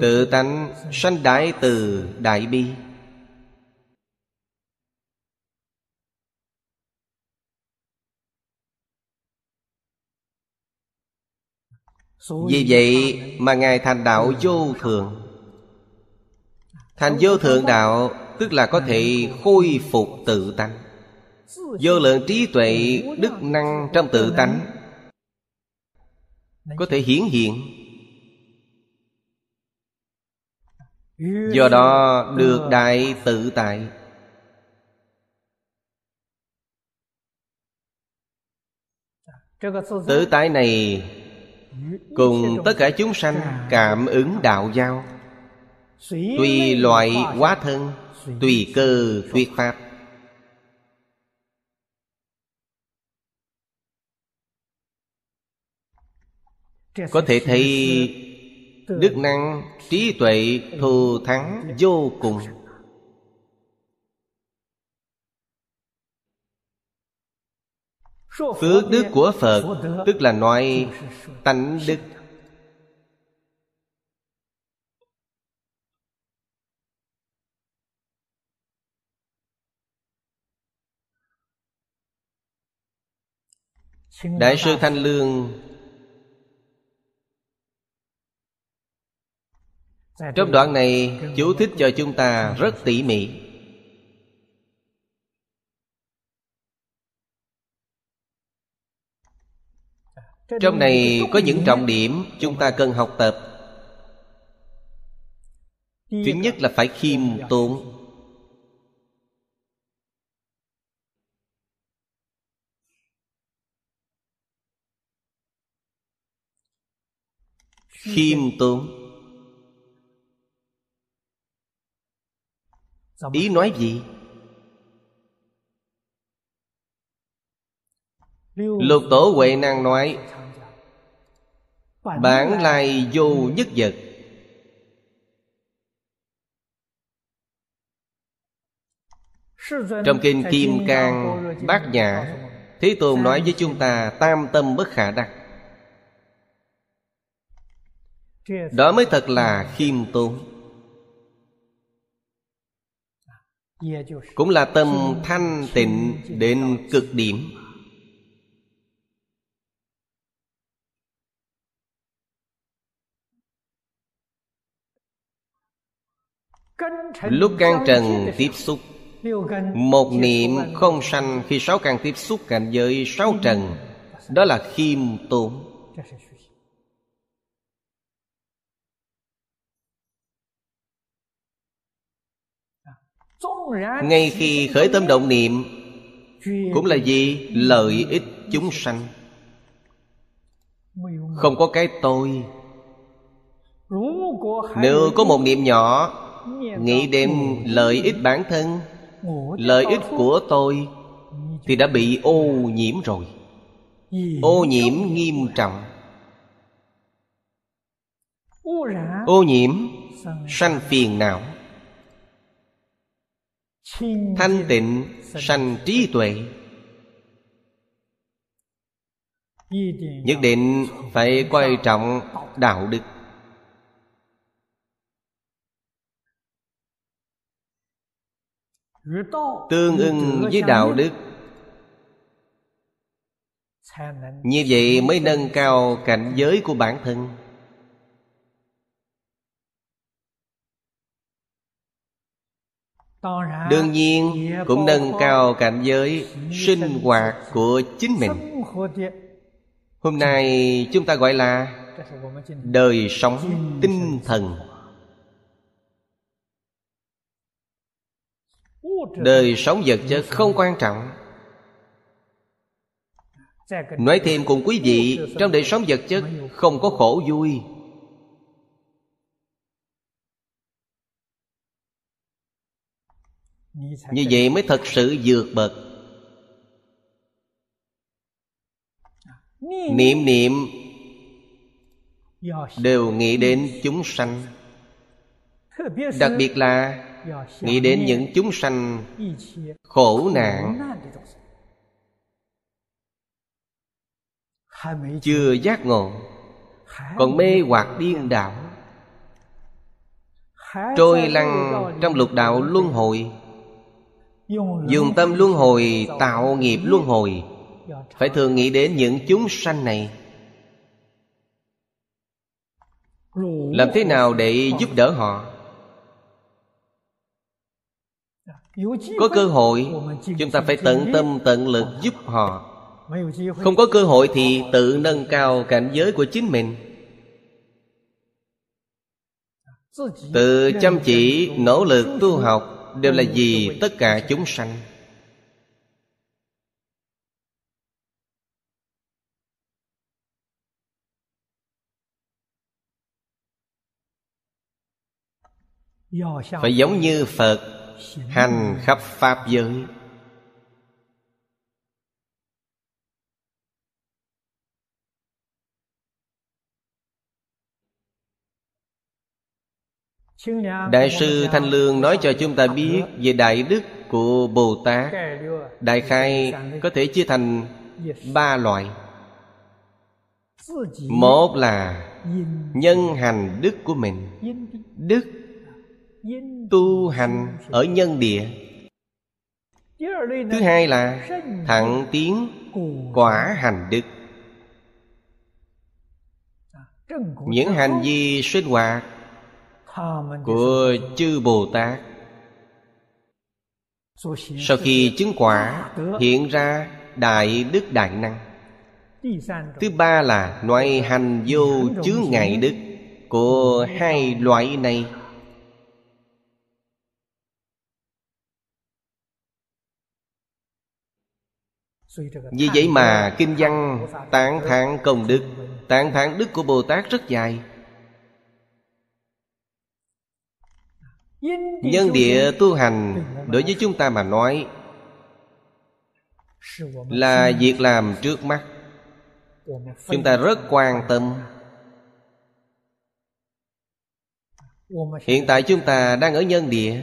[SPEAKER 2] Tự tánh sanh đại từ đại bi. Vì vậy mà Ngài thành đạo vô thượng. Thành vô thượng đạo Tức là có thể khôi phục tự tánh. Vô lượng trí tuệ Đức năng trong tự tánh Có thể hiển hiện. Do đó được đại tự tại. Tự tại này Cùng tất cả chúng sanh cảm ứng đạo giao. Tùy loại hóa thân, Tùy cơ thuyết pháp. Có thể thấy Đức năng trí tuệ thù thắng vô cùng. Phước đức của Phật, Tức là nói tánh đức. Đại sư Thanh Lương Trong đoạn này, chú thích cho chúng ta rất tỉ mỉ. Trong này có những trọng điểm chúng ta cần học tập. Thứ nhất là phải khiêm tốn. Khiêm tốn. Ý nói gì? Lục tổ Huệ Năng nói Bản lai vô nhất vật. Trong kinh Kim Cang Bát Nhã Thế Tôn nói với chúng ta Tam tâm bất khả đắc. Đó mới thật là khiêm tốn. Cũng là tâm thanh tịnh đến cực điểm Lúc can trần tiếp xúc Một niệm không sanh Khi sáu căn tiếp xúc cảnh giới sáu trần Đó là khiêm tốn Ngay khi khởi tâm động niệm Cũng là gì? Lợi ích chúng sanh Không có cái tôi Nếu có một niệm nhỏ Nghĩ đến lợi ích bản thân Lợi ích của tôi Thì đã bị ô nhiễm rồi. Ô nhiễm nghiêm trọng. Ô nhiễm Sanh phiền não. Thanh tịnh sanh trí tuệ. Nhất định phải quan trọng đạo đức Tương ưng với đạo đức. Như vậy mới nâng cao cảnh giới của bản thân. Đương nhiên cũng nâng cao cảnh giới sinh hoạt của chính mình. Hôm nay chúng ta gọi là Đời sống tinh thần. Đời sống vật chất không quan trọng. Nói thêm cùng quý vị, Trong đời sống vật chất không có khổ vui. Như vậy mới thật sự vượt bậc. Niệm niệm Đều nghĩ đến chúng sanh. Đặc biệt là Nghĩ đến những chúng sanh Khổ nạn. Chưa giác ngộ Còn mê hoặc điên đảo. Trôi lăn trong lục đạo luân hồi. Dùng tâm luân hồi tạo nghiệp luân hồi. Phải thường nghĩ đến những chúng sanh này. Làm thế nào để giúp đỡ họ có cơ hội, chúng ta phải tận tâm, tận lực giúp họ. Không có cơ hội thì tự nâng cao cảnh giới của chính mình. Tự chăm chỉ, nỗ lực tu học đều là vì tất cả chúng sanh. Phải giống như phật hành khắp pháp giới. Đại sư thanh lương nói cho chúng ta biết về đại đức của bồ tát. Đại khai có thể chia thành ba loại. Một là nhân hành đức của mình. Đức tu hành ở nhân địa. Thứ hai là thẳng tiến quả hành đức. Những hành vi sinh hoạt của chư bồ tát. Sau khi chứng quả hiện ra đại đức đại năng, thứ ba là loại hành vô chướng ngại đức của hai loại này. Vì vậy mà kinh văn tán thán công đức, tán thán đức của bồ tát rất dài. Nhân địa tu hành, đối với chúng ta mà nói, là việc làm trước mắt. Chúng ta rất quan tâm. Hiện tại chúng ta đang ở nhân địa.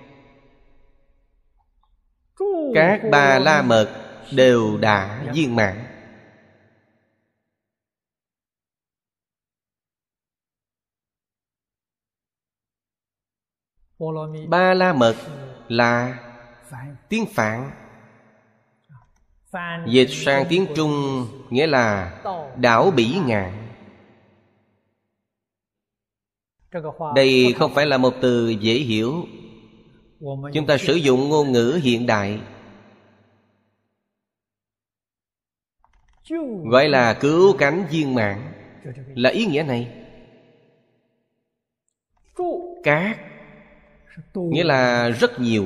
[SPEAKER 2] các ba la mật đều đã viên mãn. Ba la mật là tiếng phạn. Dịch sang tiếng trung nghĩa là đảo bỉ ngạn. Đây không phải là một từ dễ hiểu. Chúng ta sử dụng ngôn ngữ hiện đại. Gọi là cứu cánh viên mạng là ý nghĩa này. Cát. Nghĩa là rất nhiều.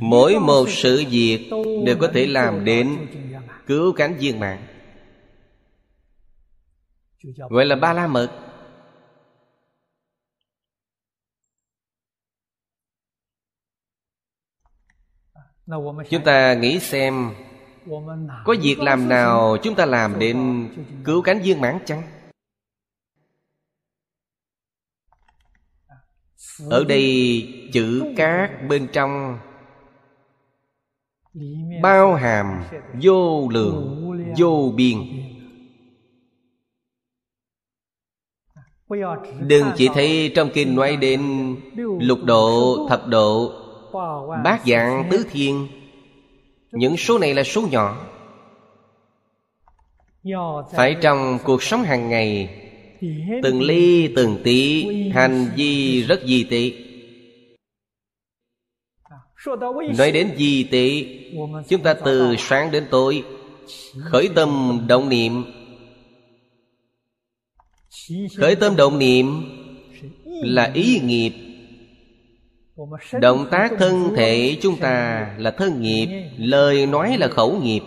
[SPEAKER 2] Mỗi một sự việc đều có thể làm đến cứu cánh viên mạng gọi là ba la mật chúng ta nghĩ xem có việc làm nào chúng ta làm đến cứu cánh viên mãn chăng? Ở đây chữ cát bên trong bao hàm vô lượng vô biên. Đừng chỉ thấy trong kinh nói đến lục độ thập độ bát dạng tứ thiên những số này là số nhỏ. Phải trong cuộc sống hàng ngày từng ly từng tí hành vi rất di tế. Nói đến di tế chúng ta từ sáng đến tối khởi tâm động niệm. Khởi tâm động niệm là ý nghiệp động tác thân thể chúng ta là thân nghiệp. lời nói là khẩu nghiệp.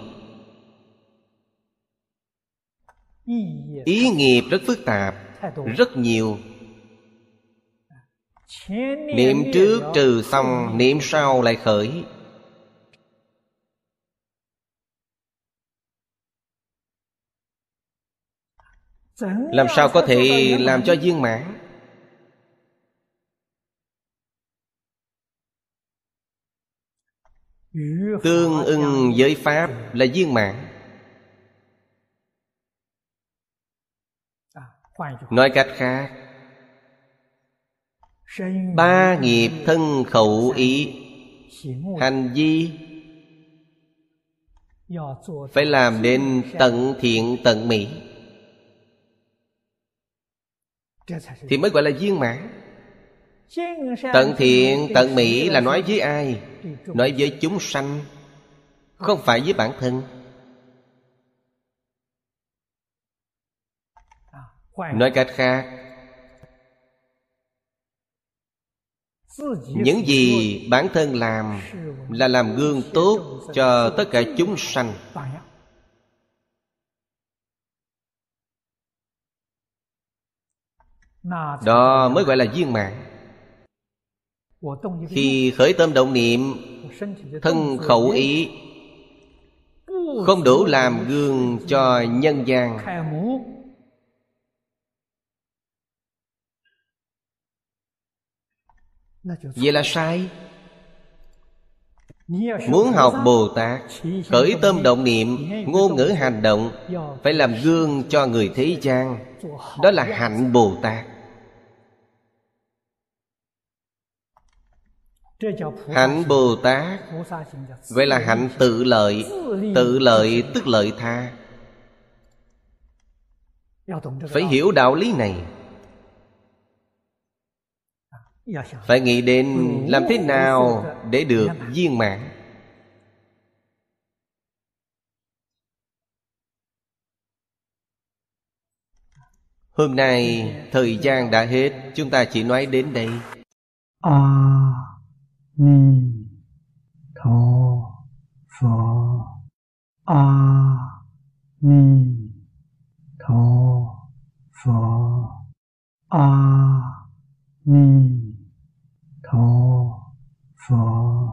[SPEAKER 2] Ý nghiệp rất phức tạp rất nhiều. Niệm trước trừ xong niệm sau lại khởi. Làm sao có thể làm cho viên mãn tương ưng với pháp là viên mãn. Nói cách khác. Ba nghiệp thân khẩu ý. Hành vi phải làm nên tận thiện tận mỹ. Thì mới gọi là viên mãn tận thiện, tận mỹ là nói với ai? Nói với chúng sanh, không phải với bản thân. Nói cách khác, những gì bản thân làm là làm gương tốt cho tất cả chúng sanh. Đó mới gọi là viên mãn khi khởi tâm động niệm thân khẩu ý không đủ làm gương cho nhân gian. Vậy là sai. Muốn học bồ tát khởi tâm động niệm ngôn ngữ hành động phải làm gương cho người thế gian. Đó là hạnh bồ tát hạnh bồ tát vậy là hạnh tự lợi tự lợi tức lợi tha phải hiểu đạo lý này。phải nghĩ đến làm thế nào để được viên mãn。hôm nay thời gian đã hết chúng ta chỉ nói đến đây
[SPEAKER 1] 弥陀佛阿弥陀佛阿弥陀佛。